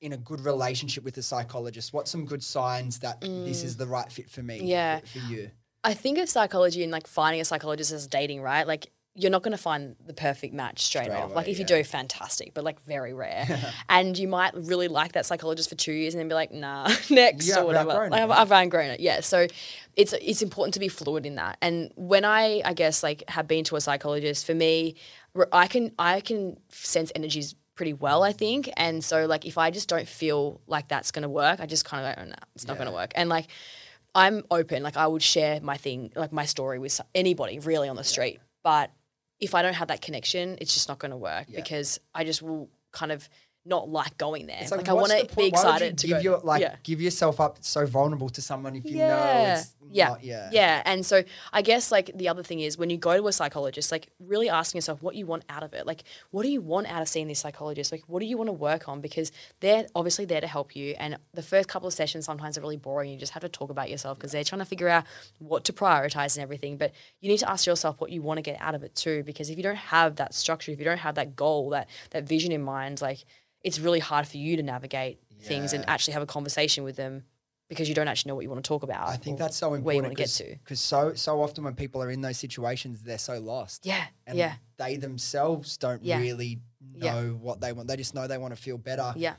in a good relationship with a psychologist? What's some good signs that this is the right fit for me? Mm. Yeah. For, for you. I think of psychology and like finding a psychologist as dating, right? Like you're not going to find the perfect match straight, Straight off. away, like if you do, fantastic, but like very rare. and you might really like that psychologist for two years and then be like, nah, next Yeah, or whatever. Like, I've, yeah. I've outgrown it. Yeah. So it's it's important to be fluid in that. And when I, I guess, like have been to a psychologist, for me, I can I can sense energies pretty well, I think. And so like if I just don't feel like that's going to work, I just kind of go, oh, no, it's not going to work. And like I'm open. Like I would share my thing, like my story with anybody really on the street. But if I don't have that connection, it's just not going to work Yeah. because I just will kind of not like going there. It's like, I want to be Why would you excited to give go. your like yeah. give yourself up so vulnerable to someone if you know Yeah. it's yeah. not, yeah. Yeah. And so I guess like the other thing is when you go to a psychologist, like really asking yourself what you want out of it. Like, what do you want out of seeing this psychologist? Like, what do you want to work on? Because they're obviously there to help you. And the first couple of sessions sometimes are really boring. You just have to talk about yourself because they're trying to figure out what to prioritize and everything. But you need to ask yourself what you want to get out of it too. Because if you don't have that structure, if you don't have that goal, that that vision in mind, like it's really hard for you to navigate things and actually have a conversation with them because you don't actually know what you want to talk about. I think that's so important. where you want to get to. because so so often when people are in those situations, they're so lost. Yeah, and yeah, they themselves don't Yeah. really Yeah. know what they want. They just know they want to feel better. yeah.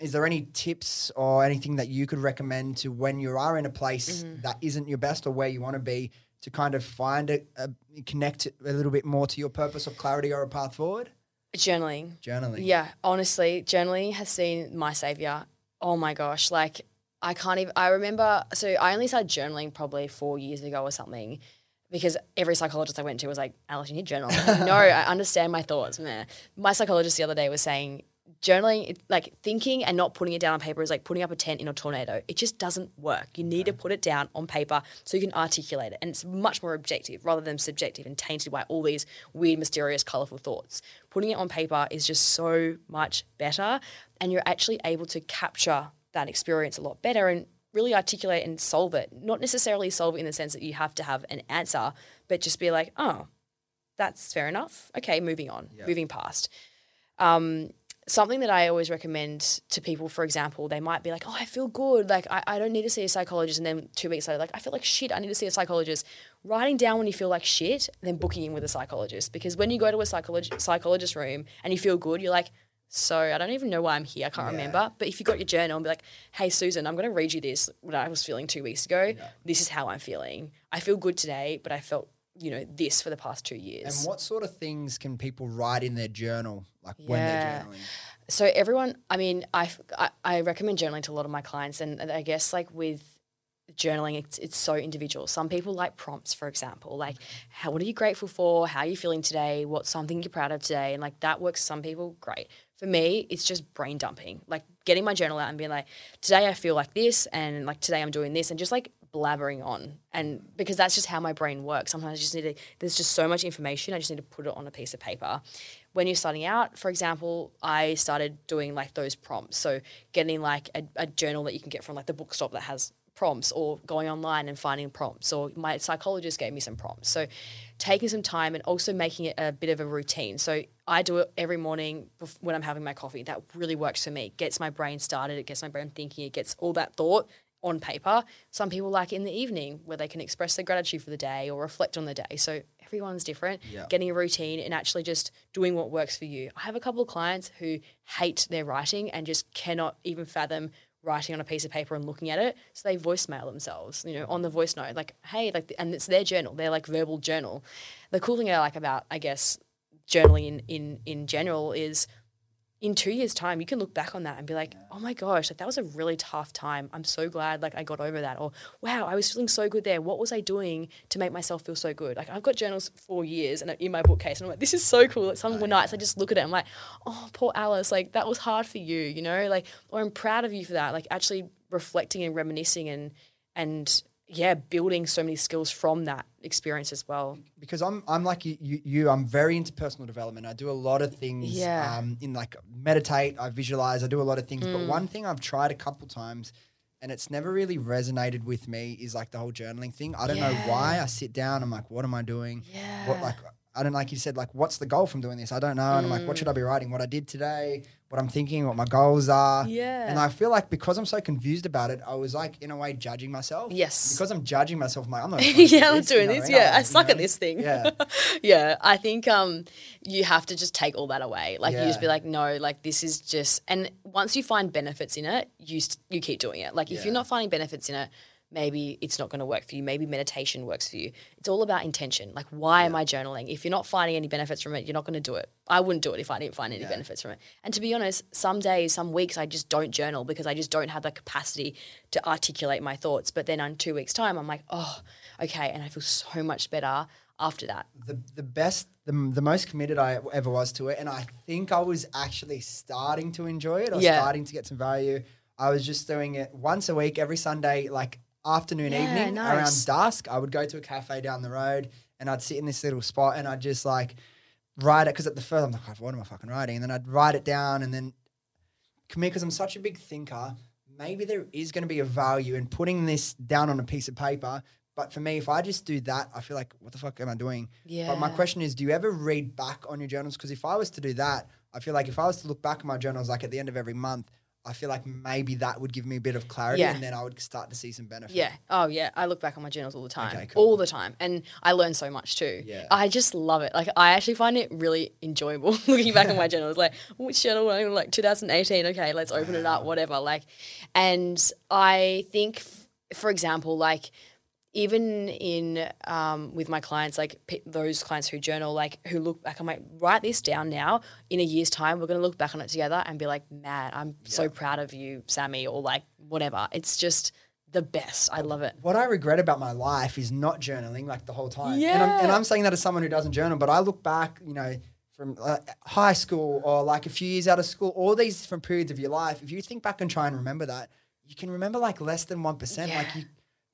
Is there any tips or anything that you could recommend to when you are in a place Mm-hmm. that isn't your best or where you want to be to kind of find it, a, connect it a little bit more to your purpose or clarity or a path forward? Journaling. Journaling. Yeah, honestly, journaling has seen my savior. Oh my gosh, like I can't even. I remember. So I only started journaling probably four years ago or something, because every psychologist I went to was like, "Alice, you need journal." Like, no, I understand my thoughts. Meh. My psychologist the other day was saying. Journaling, like thinking and not putting it down on paper, is like putting up a tent in a tornado. It just doesn't work. You need to put it down on paper so you can articulate it. And it's much more objective rather than subjective and tainted by all these weird, mysterious, colorful thoughts. Putting it on paper is just so much better. And you're actually able to capture that experience a lot better and really articulate and solve it. Not necessarily solve it in the sense that you have to have an answer, but just be like, oh, that's fair enough. Okay, moving on, moving past. Um, something that I always recommend to people, for example, they might be like, oh, I feel good. Like, I, I don't need to see a psychologist. And then two weeks later, like, I feel like shit. I need to see a psychologist. Writing down when you feel like shit, then booking in with a psychologist. Because when you go to a psycholog- psychologist room and you feel good, you're like, so I don't even know why I'm here. I can't remember. But if you got your journal and be like, hey, Susan, I'm going to read you this, what I was feeling two weeks ago. This is how I'm feeling. I feel good today, but I felt, you know, this for the past two years. And what sort of things can people write in their journal, like when they're journaling? so everyone i mean I, I i recommend journaling to a lot of my clients and i guess like with journaling it's, it's so individual. Some people like prompts for example like how what are you grateful for? How are you feeling today? What's something you're proud of today? And like that works some people great. For me it's just brain dumping like getting my journal out and being like today i feel like this and like today i'm doing this and just like blabbering on and because that's just how my brain works sometimes i just need to there's just so much information i just need to put it on a piece of paper when you're starting out, for example, I started doing like those prompts. So getting like a, a journal that you can get from like the bookstop that has prompts or going online and finding prompts or my psychologist gave me some prompts. So taking some time and also making it a bit of a routine. So I do it every morning when I'm having my coffee. That really works for me. Gets my brain started, it gets my brain thinking, it gets all that thought on paper. Some people like it in the evening where they can express their gratitude for the day or reflect on the day. So everyone's different. Yeah. Getting a routine and actually just doing what works for you. I have a couple of clients who hate their writing and just cannot even fathom writing on a piece of paper and looking at it. So they voicemail themselves, you know, on the voice note, like, hey, like, and it's their journal, their like verbal journal. The cool thing I like about, I guess, journaling in, in, in general is in two years' time, you can look back on that and be like, oh my gosh, like that was a really tough time. I'm so glad like I got over that. Or wow, I was feeling so good there. What was I doing to make myself feel so good? Like I've got journals for years and uh, in my bookcase, and I'm like, this is so cool. Like some oh, nights I just look at it, I'm like, oh poor Alice, like that was hard for you, you know, like or I'm proud of you for that. Like actually reflecting and reminiscing and and yeah, building so many skills from that experience as well. because I'm I'm like you, you, you I'm very into personal development. I do a lot of things Yeah. um, in like meditate, I visualize, I do a lot of things. But Mm. one thing I've tried a couple times and it's never really resonated with me is like the whole journaling thing. I don't know why. I sit down, I'm like, what am I doing? Yeah. What like I don't like you said, like what's the goal from doing this? I don't know. And I'm like, what should I be writing? What I did today, what I'm thinking, what my goals are. Yeah. And I feel like because I'm so confused about it, I was like in a way judging myself. Yes. Because I'm judging myself, I'm like, I'm not yeah, I'm this, you doing know, this. Yeah, I you suck know, at this thing. Yeah. yeah, I think um, you have to just take all that away. Like you just be like, no, like this is just. And once you find benefits in it, you st- you keep doing it. Like if Yeah. you're not finding benefits in it, maybe it's not going to work for you. Maybe meditation works for you. It's all about intention. Like why am I journaling? If you're not finding any benefits from it, you're not going to do it. I wouldn't do it if I didn't find any Yeah. benefits from it. And to be honest, some days, some weeks, I just don't journal because I just don't have the capacity to articulate my thoughts. But then on two weeks' time, I'm like, oh, okay, and I feel so much better after that. the the best the, the most committed I ever was to it and I think I was actually starting to enjoy it or Yeah. starting to get some value. I was just doing it once a week every Sunday like afternoon Yeah, evening nice. around dusk I would go to a cafe down the road and I'd sit in this little spot and I'd just like write it because at the first I'm like what am I fucking writing and then I'd write it down and then because I'm such a big thinker, maybe there is going to be a value in putting this down on a piece of paper. But for me, if I just do that, I feel like, what the fuck am I doing? Yeah. But my question is, do you ever read back on your journals? Because if I was to do that, I feel like if I was to look back at my journals, like at the end of every month, I feel like maybe that would give me a bit of clarity, Yeah. and then I would start to see some benefit. Yeah. Oh, yeah. I look back on my journals all the time. Okay, cool. All the time. And I learn so much too. Yeah. I just love it. Like, I actually find it really enjoyable looking back on my journals. Like, which journal? Like, 2018. Okay, let's open it up, whatever. Like, and I think, f- for example, like, even in um, with my clients, like p- those clients who journal, like who look back, I'm like, write this down now. In a year's time, we're gonna look back on it together and be like, man, I'm so proud of you, Sammy, or like whatever. It's just the best. I love it. What I regret about my life is not journaling like the whole time. And I'm, and I'm saying that as someone who doesn't journal, but I look back, you know, from uh, high school or like a few years out of school, all these different periods of your life. If you think back and try and remember that, you can remember like less than 1%. Like you,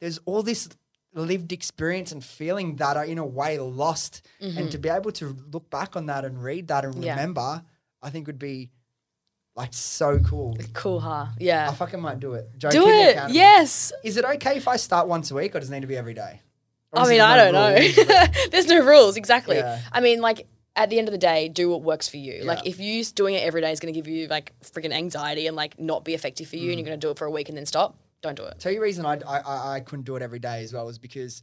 there's all this lived experience and feeling that are in a way lost. And to be able to look back on that and read that and Mm-hmm. Yeah. remember, I think would be like so cool. Cool, huh? Yeah i fucking might do it. Joe, Do it. Yes. Is it okay if I start once a week or does it need to be every day? Or I mean, I no don't know. There's no rules, exactly. Yeah. I mean, like at the end of the day, do what works for you. Like if you doing it every day is going to give you like freaking anxiety and like not be effective for you, Mm. and you're going to do it for a week and then stop, don't do it. Tell you the reason I, I, I- couldn't do it every day as well was because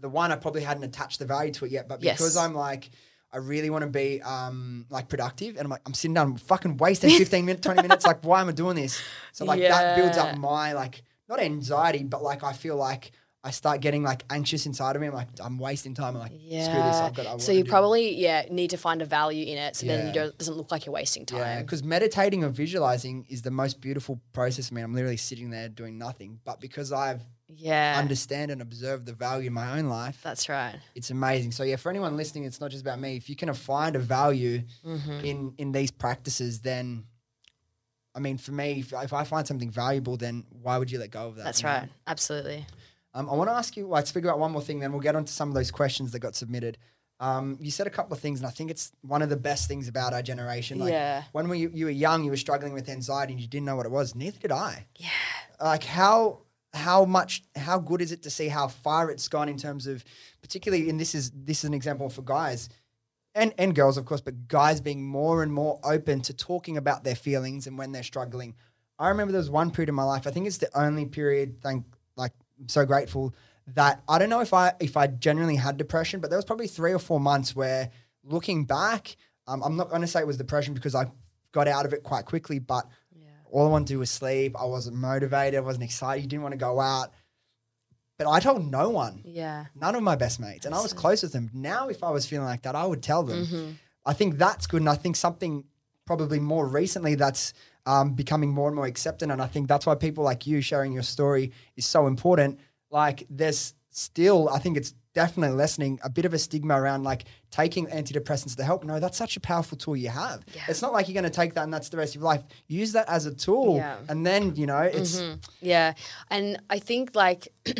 the one I probably hadn't attached the value to it yet, but because Yes. I'm like I really want to be um like productive, and I'm like I'm sitting down, I'm fucking wasting 15 minutes, 20 minutes. Like why am I doing this? So like that builds up my like not anxiety, but like I feel like I start getting like anxious inside of me. I'm like I'm wasting time. I'm like yeah. screw this. I've got. I so you probably yeah need to find a value in it, so then Yeah. don't, it doesn't look like you're wasting Yeah, time. because meditating or visualizing is the most beautiful process for me. I'm literally sitting there doing nothing, but because I've Yeah, understand and observe the value in my own life, that's right. it's amazing. So yeah, for anyone listening, it's not just about me. If you can find a value Mm-hmm. in in these practices, then I mean, for me, if, if I find something valuable, then why would you let go of that? That's you know? right. Absolutely. Um, I want to ask you. Let's figure out one more thing, then we'll get on to some of those questions that got submitted. Um, you said a couple of things, and I think it's one of the best things about our generation. Like Yeah. when we, you were young, you were struggling with anxiety, and you didn't know what it was. Neither did I. Yeah. Like how how much how good is it to see how far it's gone in terms of, particularly, and this is this is an example for guys. And, and girls, of course, but guys being more and more open to talking about their feelings and when they're struggling. I remember there was one period in my life. I think it's the only period. Thank, I'm so grateful that I don't know if I if I genuinely had depression, but there was probably three or four months where, looking back, um, I'm not going to say it was depression because I got out of it quite quickly. But all I wanted to do was sleep. I wasn't motivated. I wasn't excited. You didn't want to go out. But I told no one Yeah. none of my best mates, and I was close with them. Now, if I was feeling like that, I would tell them. Mm-hmm. I think that's good, and I think something probably more recently that's um, becoming more and more accepted. And I think that's why people like you sharing your story is so important. Like there's still, I think it's definitely lessening a bit of a stigma around like taking antidepressants to help. No, that's such a powerful tool you have. Yeah. It's not like you're going to take that and that's the rest of your life. Use that as a tool, Yeah. and then you know it's Yeah, and I think like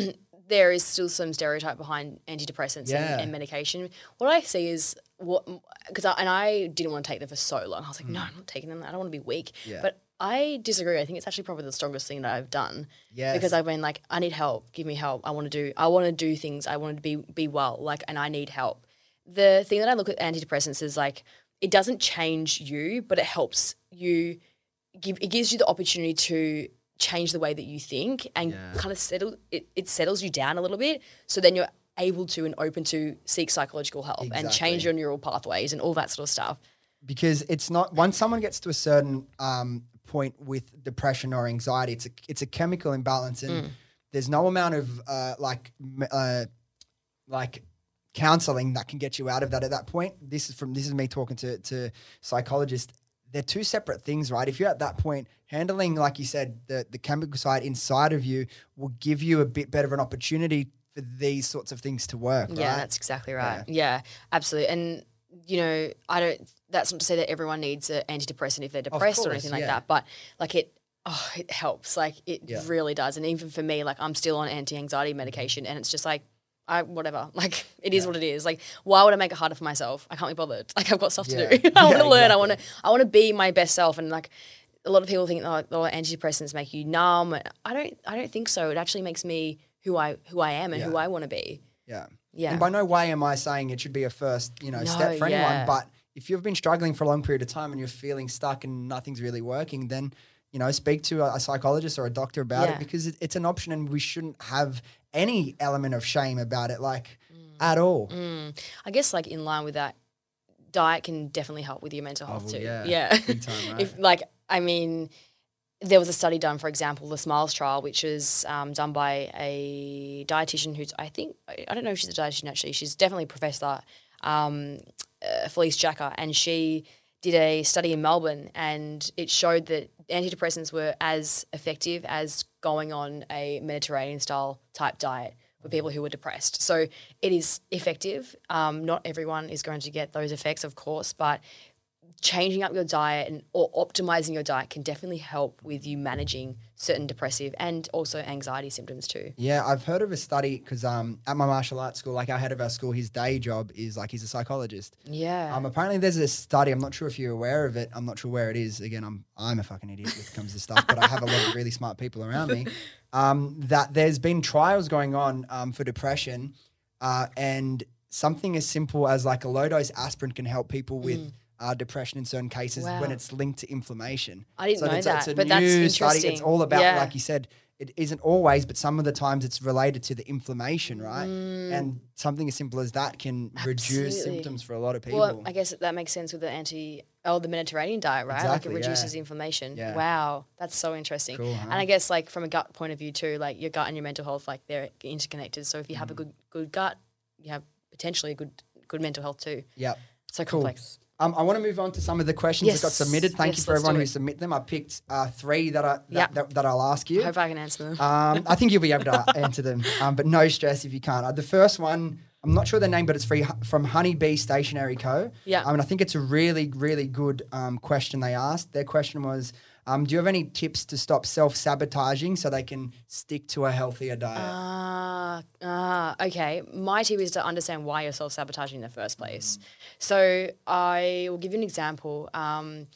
there is still some stereotype behind antidepressants Yeah. and, and medication. What I see is what because I, and I didn't want to take them for so long. I was like, no, I'm not taking them. I don't want to be weak. Mm. Yeah. But I disagree. I think it's actually probably the strongest thing that I've done. Yes. Because I've been like, I need help. Give me help. I want to do. I want to do things. I want to be be well. Like, and I need help. The thing that I look at antidepressants is like, it doesn't change you, but it helps you give it gives you the opportunity to change the way that you think and Yeah. kind of settle it, it settles you down a little bit so then you're able to and open to seek psychological help and change your neural pathways and all that sort of stuff because it's not once someone gets to a certain um, point with depression or anxiety, it's a it's a chemical imbalance, and there's no amount of uh, like uh, like counseling that can get you out of that at that point. This is from this is me talking to to psychologists. They're two separate things, right? If you're at that point, handling, like you said, the the chemical side inside of you will give you a bit better of an opportunity for these sorts of things to work. yeah right? that's exactly right yeah. absolutely and you know i don't that's not to say that everyone needs an antidepressant if they're depressed or anything like yeah. that but like it oh it helps like it Yeah. really does and even for me like i'm still on anti-anxiety medication and it's just like I whatever, like it is what it is. Like, why would I make it harder for myself? I can't be bothered. Like, I've got stuff to Yeah. do. I want to learn. I want to. I want to be my best self. And like, a lot of people think, oh, oh, antidepressants make you numb. I don't. I don't think so. It actually makes me who I who I am and who I want to be. Yeah. Yeah. And by no way am I saying it should be a first, you know, step No, for anyone. yeah. But if you've been struggling for a long period of time and you're feeling stuck and nothing's really working, then you know, speak to a, a psychologist or a doctor about Yeah. it because it, it's an option and we shouldn't have any element of shame about it, like Mm. at all. I guess like in line with that, diet can definitely help with your mental health well, too. yeah, Yeah. time, right? if like I mean, there was a study done, for example, the Smiles trial, which was um, done by a dietitian who's I think I don't know if she's a dietitian actually. She's definitely a professor, um, uh, Felice Jacka, and she did a study in Melbourne, and it showed that antidepressants were as effective as going on a Mediterranean style type diet for people who were depressed. So it is effective. Um, not everyone is going to get those effects, of course, but changing up your diet and or optimizing your diet can definitely help with you managing certain depressive and also anxiety symptoms too. Yeah, I've heard of a study because um, at my martial arts school, like our head of our school, his day job is like he's a psychologist. Yeah. Um, apparently there's a study. I'm not sure if you're aware of it. I'm not sure where it is. Again, I'm I'm a fucking idiot when it comes to stuff, but I have a lot of really smart people around me. Um, that there's been trials going on um, for depression, uh, and something as simple as like a low dose aspirin can help people with. Uh, depression in certain cases when Mm. It's linked to inflammation. I didn't know it's, a- it's that, a but that's new study. It's all about, Yeah. like you said, it isn't always, but some of the times it's related to the inflammation, right? And something as simple as that can reduce Mm. Symptoms for a lot of people. well, I guess that makes sense with the anti oh the Mediterranean diet, right? Exactly, like it yeah. reduces inflammation. Yeah. Wow, that's so interesting. Cool, huh? And I guess like from a gut point of view too, like your gut and your mental health, like they're interconnected. So if you Mm. have a good good gut, you have potentially a good good mental health too. Yeah. So Cool. complex. Um, I want to move on to some of the questions that got submitted. Thank you for everyone who it. submit them. I picked uh, three that, I, that, Yeah. that, that I'll ask you. I hope I can answer them. Um, I think you'll be able to answer them, um, but no stress if you can't. Uh, the first one, I'm not sure the name, but it's free, from Honeybee Stationery Co. Yeah. Um, mean, I think it's a really, really good um, question they asked. Their question was, um, do you have any tips to stop self sabotaging so they can stick to a healthier diet? Ah, ah, okay. My tip is to understand why you're self sabotaging in the first place. So I will give you an example. Um,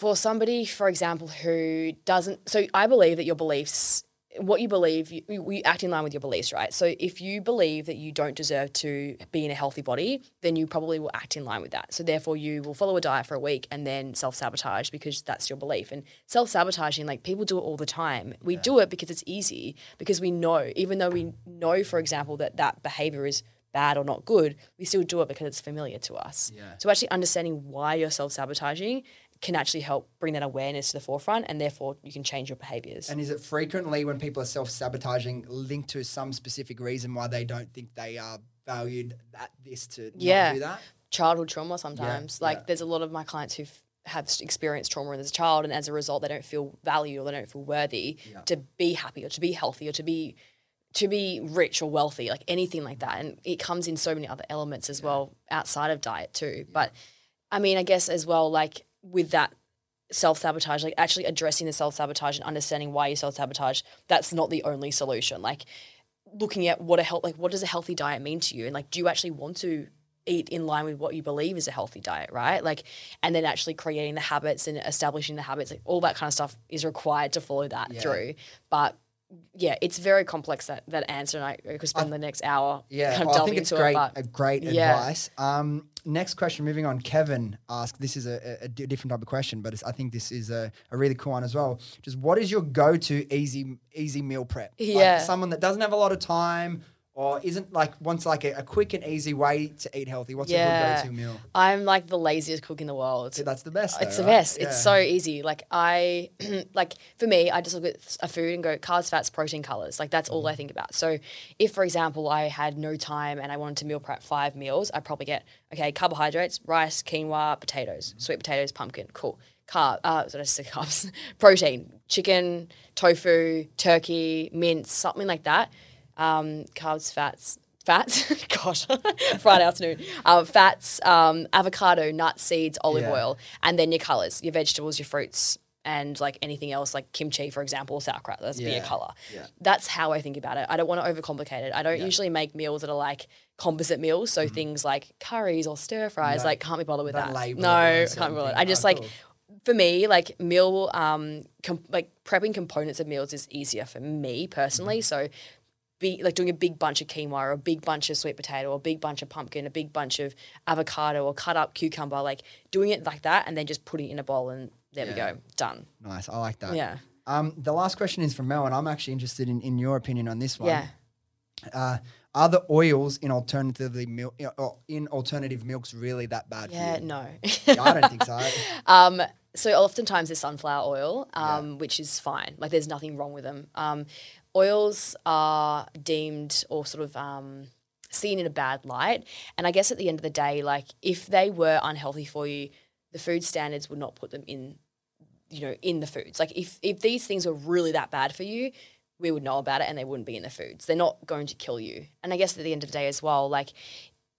for somebody, for example, who doesn't, so I believe that your beliefs, what you believe, you, you act in line with your beliefs, right? So if you believe that you don't deserve to be in a healthy body, then you probably will act in line with that. So therefore, you will follow a diet for a week and then self sabotage because that's your belief. And self sabotaging, like people do it all the time. We do it because it's easy, because we know, even though we know, for example, that that behavior is bad or not good, we still do it because it's familiar to us. Yeah. So actually understanding why you're self sabotaging can actually help bring that awareness to the forefront and therefore you can change your behaviors. And is it frequently when people are self sabotaging linked to some specific reason why they don't think they are valued at this to Yeah. not do that? Childhood trauma sometimes. like yeah. there's a lot of my clients who've have experienced trauma as a child, and as a result, they don't feel valued or they don't feel worthy to be happy or to be healthy or to be to be rich or wealthy, like anything like that. And it comes in so many other elements as well outside of diet too. But I mean, I guess as well, like with that self sabotage, like actually addressing the self sabotage and understanding why you self sabotage, that's not the only solution. Like looking at what a health, like what does a healthy diet mean to you, and like do you actually want to eat in line with what you believe is a healthy diet, right? Like, and then actually creating the habits and establishing the habits, like all that kind of stuff is required to follow that through. But yeah, it's very complex that that answer, and I could spend the next hour Yeah, kind of well, I think it's into great. it. But a great Yeah. advice. Um, next question, moving on. Kevin asked. This is a, a, different type of question, but it's, I think this is a, a really cool one as well. Just what is your go-to easy easy meal prep? Yeah. for someone that doesn't have a lot of time or isn't like wants like a, a quick and easy way to eat healthy. What's a good go-to meal? I'm like the laziest cook in the world. So that's the best. It's though, the best. Yeah. It's so easy. Like I, like for me, I just look at a food and go carbs, fats, protein, colors. Like that's Mm-hmm. all I think about. So if, for example, I had no time and I wanted to meal prep five meals, I'd probably get okay carbohydrates, rice, quinoa, potatoes, sweet potatoes, pumpkin. Cool. Carb. Uh, I say? Carbs. protein, chicken, tofu, turkey, mince, something like that. Um, carbs, fats. Fats, gosh, Friday afternoon. Um, fats, um, avocado, nuts, seeds, olive Yeah. oil, and then your colors, your vegetables, your fruits, and like anything else, like kimchi, for example, or sauerkraut. That's be a color. Yeah. That's how I think about it. I don't want to overcomplicate it. I don't usually make meals that are like composite meals. So things like curries or stir fries, Mm-hmm. No. like can't be bothered with Don't that. label it No, a can't certain be bothered. thing. I just Oh, like cool. for me, like meal, um, com- like prepping components of meals is easier for me personally. Mm-hmm. So, be like doing a big bunch of quinoa or a big bunch of sweet potato or a big bunch of pumpkin, a big bunch of avocado or cut up cucumber, like doing it like that, and then just putting it in a bowl and there we go, done. Nice. I like that. Yeah, Um, the last question is from Mel, and I'm actually interested in, in your opinion on this one. yeah. Uh, are the oils in alternatively milk in alternative milks really that bad Yeah, for you? no. Yeah, I don't think so. Um, so oftentimes there's sunflower oil, um, which is fine. Like there's nothing wrong with them. Um, oils are deemed or sort of um, seen in a bad light. And I guess at the end of the day, like if they were unhealthy for you, the food standards would not put them in, you know, in the foods. Like if if these things were really that bad for you, we would know about it and they wouldn't be in the foods. They're not going to kill you. And I guess at the end of the day as well, like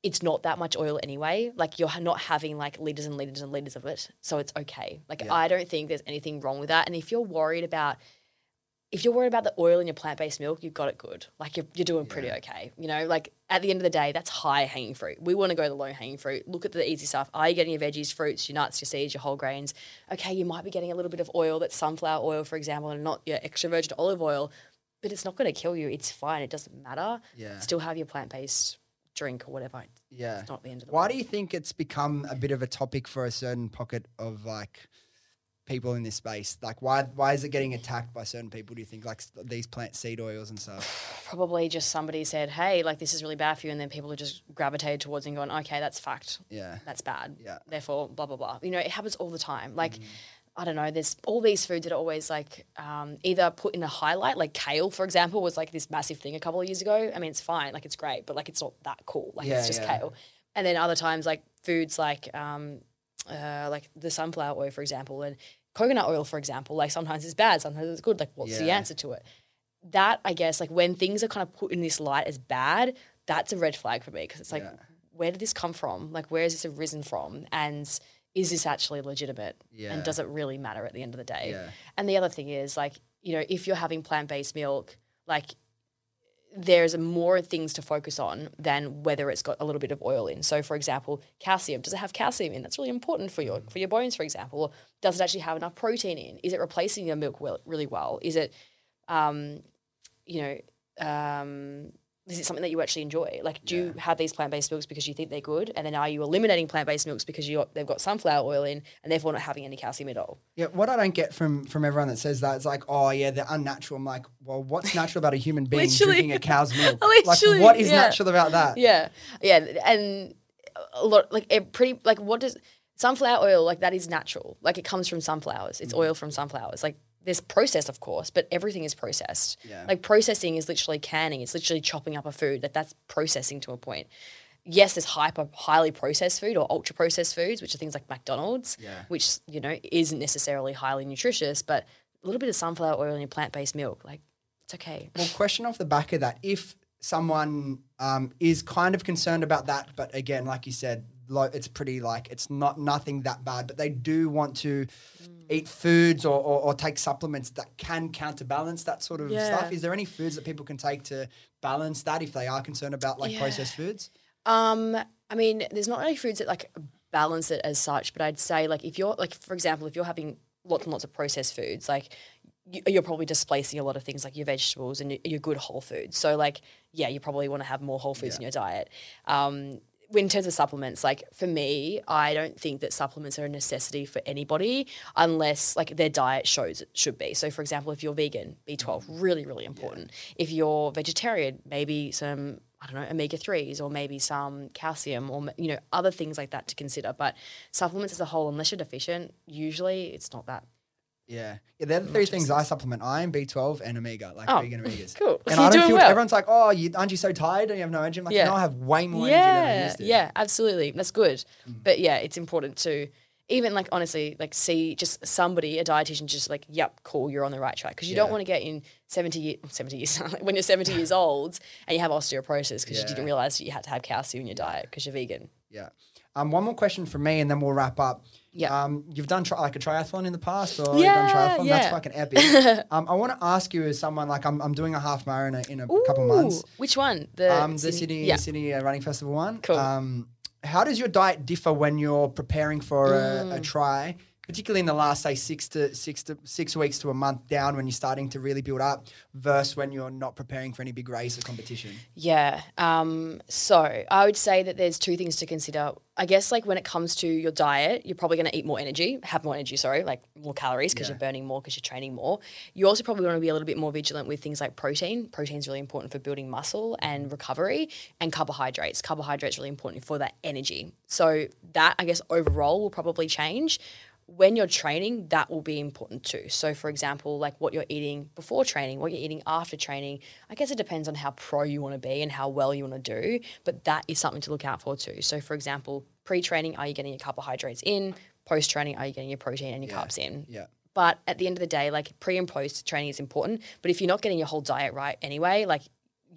it's not that much oil anyway. Like you're not having like liters and liters and liters of it, so it's okay. Like Yeah. I don't think there's anything wrong with that. And if you're worried about if you're worried about the oil in your plant-based milk, you've got it good. Like you're, you're doing pretty okay. You know, like at the end of the day, that's high hanging fruit. We want to go the low hanging fruit. Look at the easy stuff. Are you getting your veggies, fruits, your nuts, your seeds, your whole grains? Okay, you might be getting a little bit of oil that's sunflower oil, for example, and not your extra virgin olive oil, but it's not going to kill you. It's fine. It doesn't matter. Yeah. Still have your plant-based drink or whatever. Yeah. It's not the end of the world. Why world. do you think it's become a bit of a topic for a certain pocket of like people in this space? Like, why why is it getting attacked by certain people? Do you think like these plant seed oils and stuff? Probably just somebody said, "Hey, like this is really bad for you," and then people are just gravitated towards and going, "Okay, that's fact. Yeah. That's bad. Yeah. Therefore, blah blah blah." You know, it happens all the time. Like. Mm. I don't know. There's all these foods that are always like um, either put in a highlight, like kale, for example, was like this massive thing a couple of years ago. I mean, it's fine, like it's great, but like it's not that cool. Like Yeah, it's just yeah. kale. And then other times, like foods like um, uh, like the sunflower oil, for example, and coconut oil, for example. Like sometimes it's bad, sometimes it's good. Like what's the answer to it? That I guess, like when things are kind of put in this light as bad, that's a red flag for me because it's like, Yeah. where did this come from? Like where has this arisen from? And is this actually legitimate? Yeah. And does it really matter at the end of the day? Yeah. And the other thing is like, you know, if you're having plant based milk, like there's more things to focus on than whether it's got a little bit of oil in. So, for example, calcium. Does it have calcium in? That's really important for your for your bones, for example. Or does it actually have enough protein in? Is it replacing your milk well, really well? Is it, um, you know, um, is it something that you actually enjoy? Like, do you have these plant based milks because you think they're good, and then are you eliminating plant based milks because you they've got sunflower oil in, and therefore not having any calcium at all? Yeah, what I don't get from from everyone that says that is like, oh yeah, they're unnatural. I'm like, well, what's natural about a human being drinking a cow's milk? Like, what is yeah. natural about that? Yeah, yeah, and a lot like it pretty like what does sunflower oil like that is natural. Like it comes from sunflowers. Mm. It's oil from sunflowers. Like there's process, of course, but everything is processed. Yeah. Like processing is literally canning. It's literally chopping up a food. That that's processing to a point. yes, there's hyper highly processed food or ultra processed foods, which are things like McDonald's, Yeah. which you know isn't necessarily highly nutritious, but a little bit of sunflower oil in your plant based milk, like it's okay. Well, question off the back of that: if someone um, is kind of concerned about that, but again, like you said, lo- it's pretty like it's not nothing that bad, but they do want to eat foods or, or, or take supplements that can counterbalance that sort of Yeah. stuff. Is there any foods that people can take to balance that if they are concerned about like Yeah. processed foods? Um, I mean, there's not any foods that like balance it as such, but I'd say like if you're like for example, if you're having lots and lots of processed foods, like you, you're probably displacing a lot of things like your vegetables and your, your good whole foods. So like yeah, you probably want to have more whole foods in your diet. Um, in terms of supplements, like for me, I don't think that supplements are a necessity for anybody unless like their diet shows it should be. So for example, if you're vegan, B12 really really important. If you're vegetarian, maybe some I don't know omega threes or maybe some calcium or you know other things like that to consider. But supplements as a whole, unless you're deficient, usually it's not that. Yeah, yeah. They're the three things I supplement: iron, B twelve, and omega, like Oh, vegan omegas. cool. And You're I don't doing feel well. everyone's like, "Oh, you, aren't you so tired? Don't you have no energy?" I'm like, Yeah. "No, I have way more energy than I Yeah, used to." yeah, absolutely. That's good. Mm. But yeah, it's important to even like honestly, like see just somebody, a dietitian, just like, yep, cool, you're on the right track. Because you don't want to get in 70, year, 70 years, when you're 70 years old and you have osteoporosis because Yeah. you didn't realize you had to have calcium in your diet because you're vegan. Yeah. Um, one more question from me, and then we'll wrap up. Yeah. Um, you've done tri- like a triathlon in the past, or you've done Yeah, triathlon. That's fucking epic. um, I want to ask you, as someone like I'm, I'm doing a half marathon in a, in a couple months. Which one? The Um, the Sydney Yeah. Sydney uh, Running Festival one. Cool. Um, how does your diet differ when you're preparing for a, Mm. a try, particularly in the last say six to six to six weeks to a month down when you're starting to really build up, versus when you're not preparing for any big race or competition? Yeah. Um, so I would say that there's two things to consider. I guess like when it comes to your diet, you're probably going to eat more energy, have more energy, sorry, like more calories because Yeah. you're burning more because you're training more. You also probably want to be a little bit more vigilant with things like protein. Protein is really important for building muscle and recovery, and carbohydrates. Carbohydrates really important for that energy. So that I guess overall will probably change when you're training, that will be important too. So, for example, like what you're eating before training, what you're eating after training, I guess it depends on how pro you want to be and how well you want to do, but that is something to look out for too. So, for example, pre training, are you getting your carbohydrates in? Post training, are you getting your protein and your carbs in? Yeah. But at the end of the day, like pre and post training is important. But if you're not getting your whole diet right anyway, like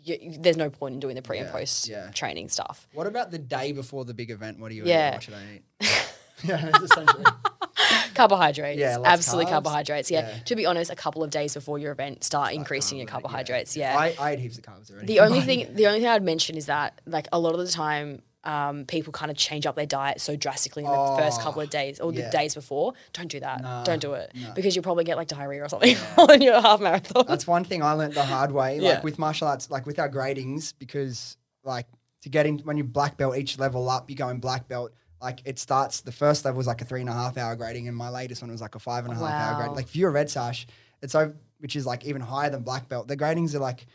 you, there's no point in doing the pre and post yeah. training stuff. What about the day before the big event? What do you Yeah. eat? What should I eat? yeah, essentially. Carbohydrates. Yeah, absolutely carbs. carbohydrates. Yeah. Yeah. To be honest, a couple of days before your event, start increasing your carbohydrates. Yeah. I, I eat heaps of carbs already. the only thing the only thing I'd mention is that like a lot of the time um, people kind of change up their diet so drastically in the first couple of days or yeah. the days before. Don't do that. Nah, Don't do it nah. because you'll probably get like diarrhea or something on your half marathon. That's one thing I learned the hard way. Like Yeah. with martial arts, like with our gradings, because like to get in when you black belt each level up, you go in black belt. Like it starts the first level was like a three and a half hour grading, and my latest one was like a five and a half hour Wow. grading. Like if you're a red sash, it's over, which is like even higher than black belt. The gradings are like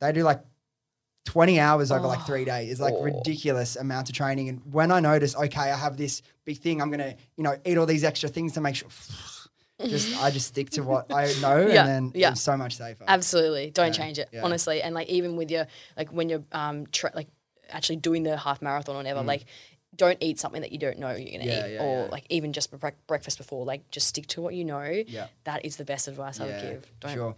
they do like 20 hours over like three days. It's like Oh. ridiculous amount of training. And when I notice, okay, I have this big thing, I'm gonna, you know, eat all these extra things to make sure. Just I just stick to what I know, Yeah, and then yeah. it's so much safer. Absolutely. Don't Yeah, change it. yeah. Honestly. And like even with your like when you're um tra- like actually doing the half marathon or whatever, like don't eat something that you don't know you're gonna. Yeah, eat. yeah, or yeah. like even just bre- breakfast before. Like just stick to what you know. Yeah. That is the best advice I would give. Don't Sure.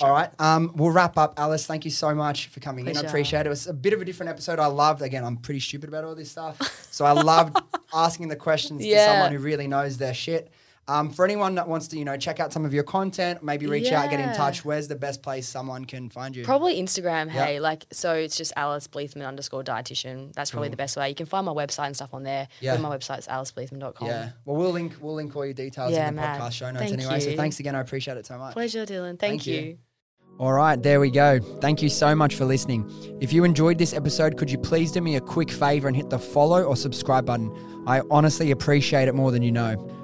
All right. Um, we'll wrap up. Alice, thank you so much for coming in. I appreciate it. It was a bit of a different episode. I loved, again, I'm pretty stupid about all this stuff. So I loved asking the questions to someone who really knows their shit. Um, for anyone that wants to, you know, check out some of your content, maybe reach out, get in touch, where's the best place someone can find you? Probably Instagram, Yeah. hey. Like, so it's just Alice Bleathman underscore dietitian. That's probably the best way. You can find my website and stuff on there. Yeah. Yeah. My website's alicebleathman.com. yeah. Well, we'll link we'll link all your details Yeah, in the man. podcast show notes Thank anyway. So thanks again. I appreciate it so much. Pleasure, Dylan. Thank, Thank you. you. All right, there we go. Thank you so much for listening. If you enjoyed this episode, could you please do me a quick favor and hit the follow or subscribe button? I honestly appreciate it more than you know.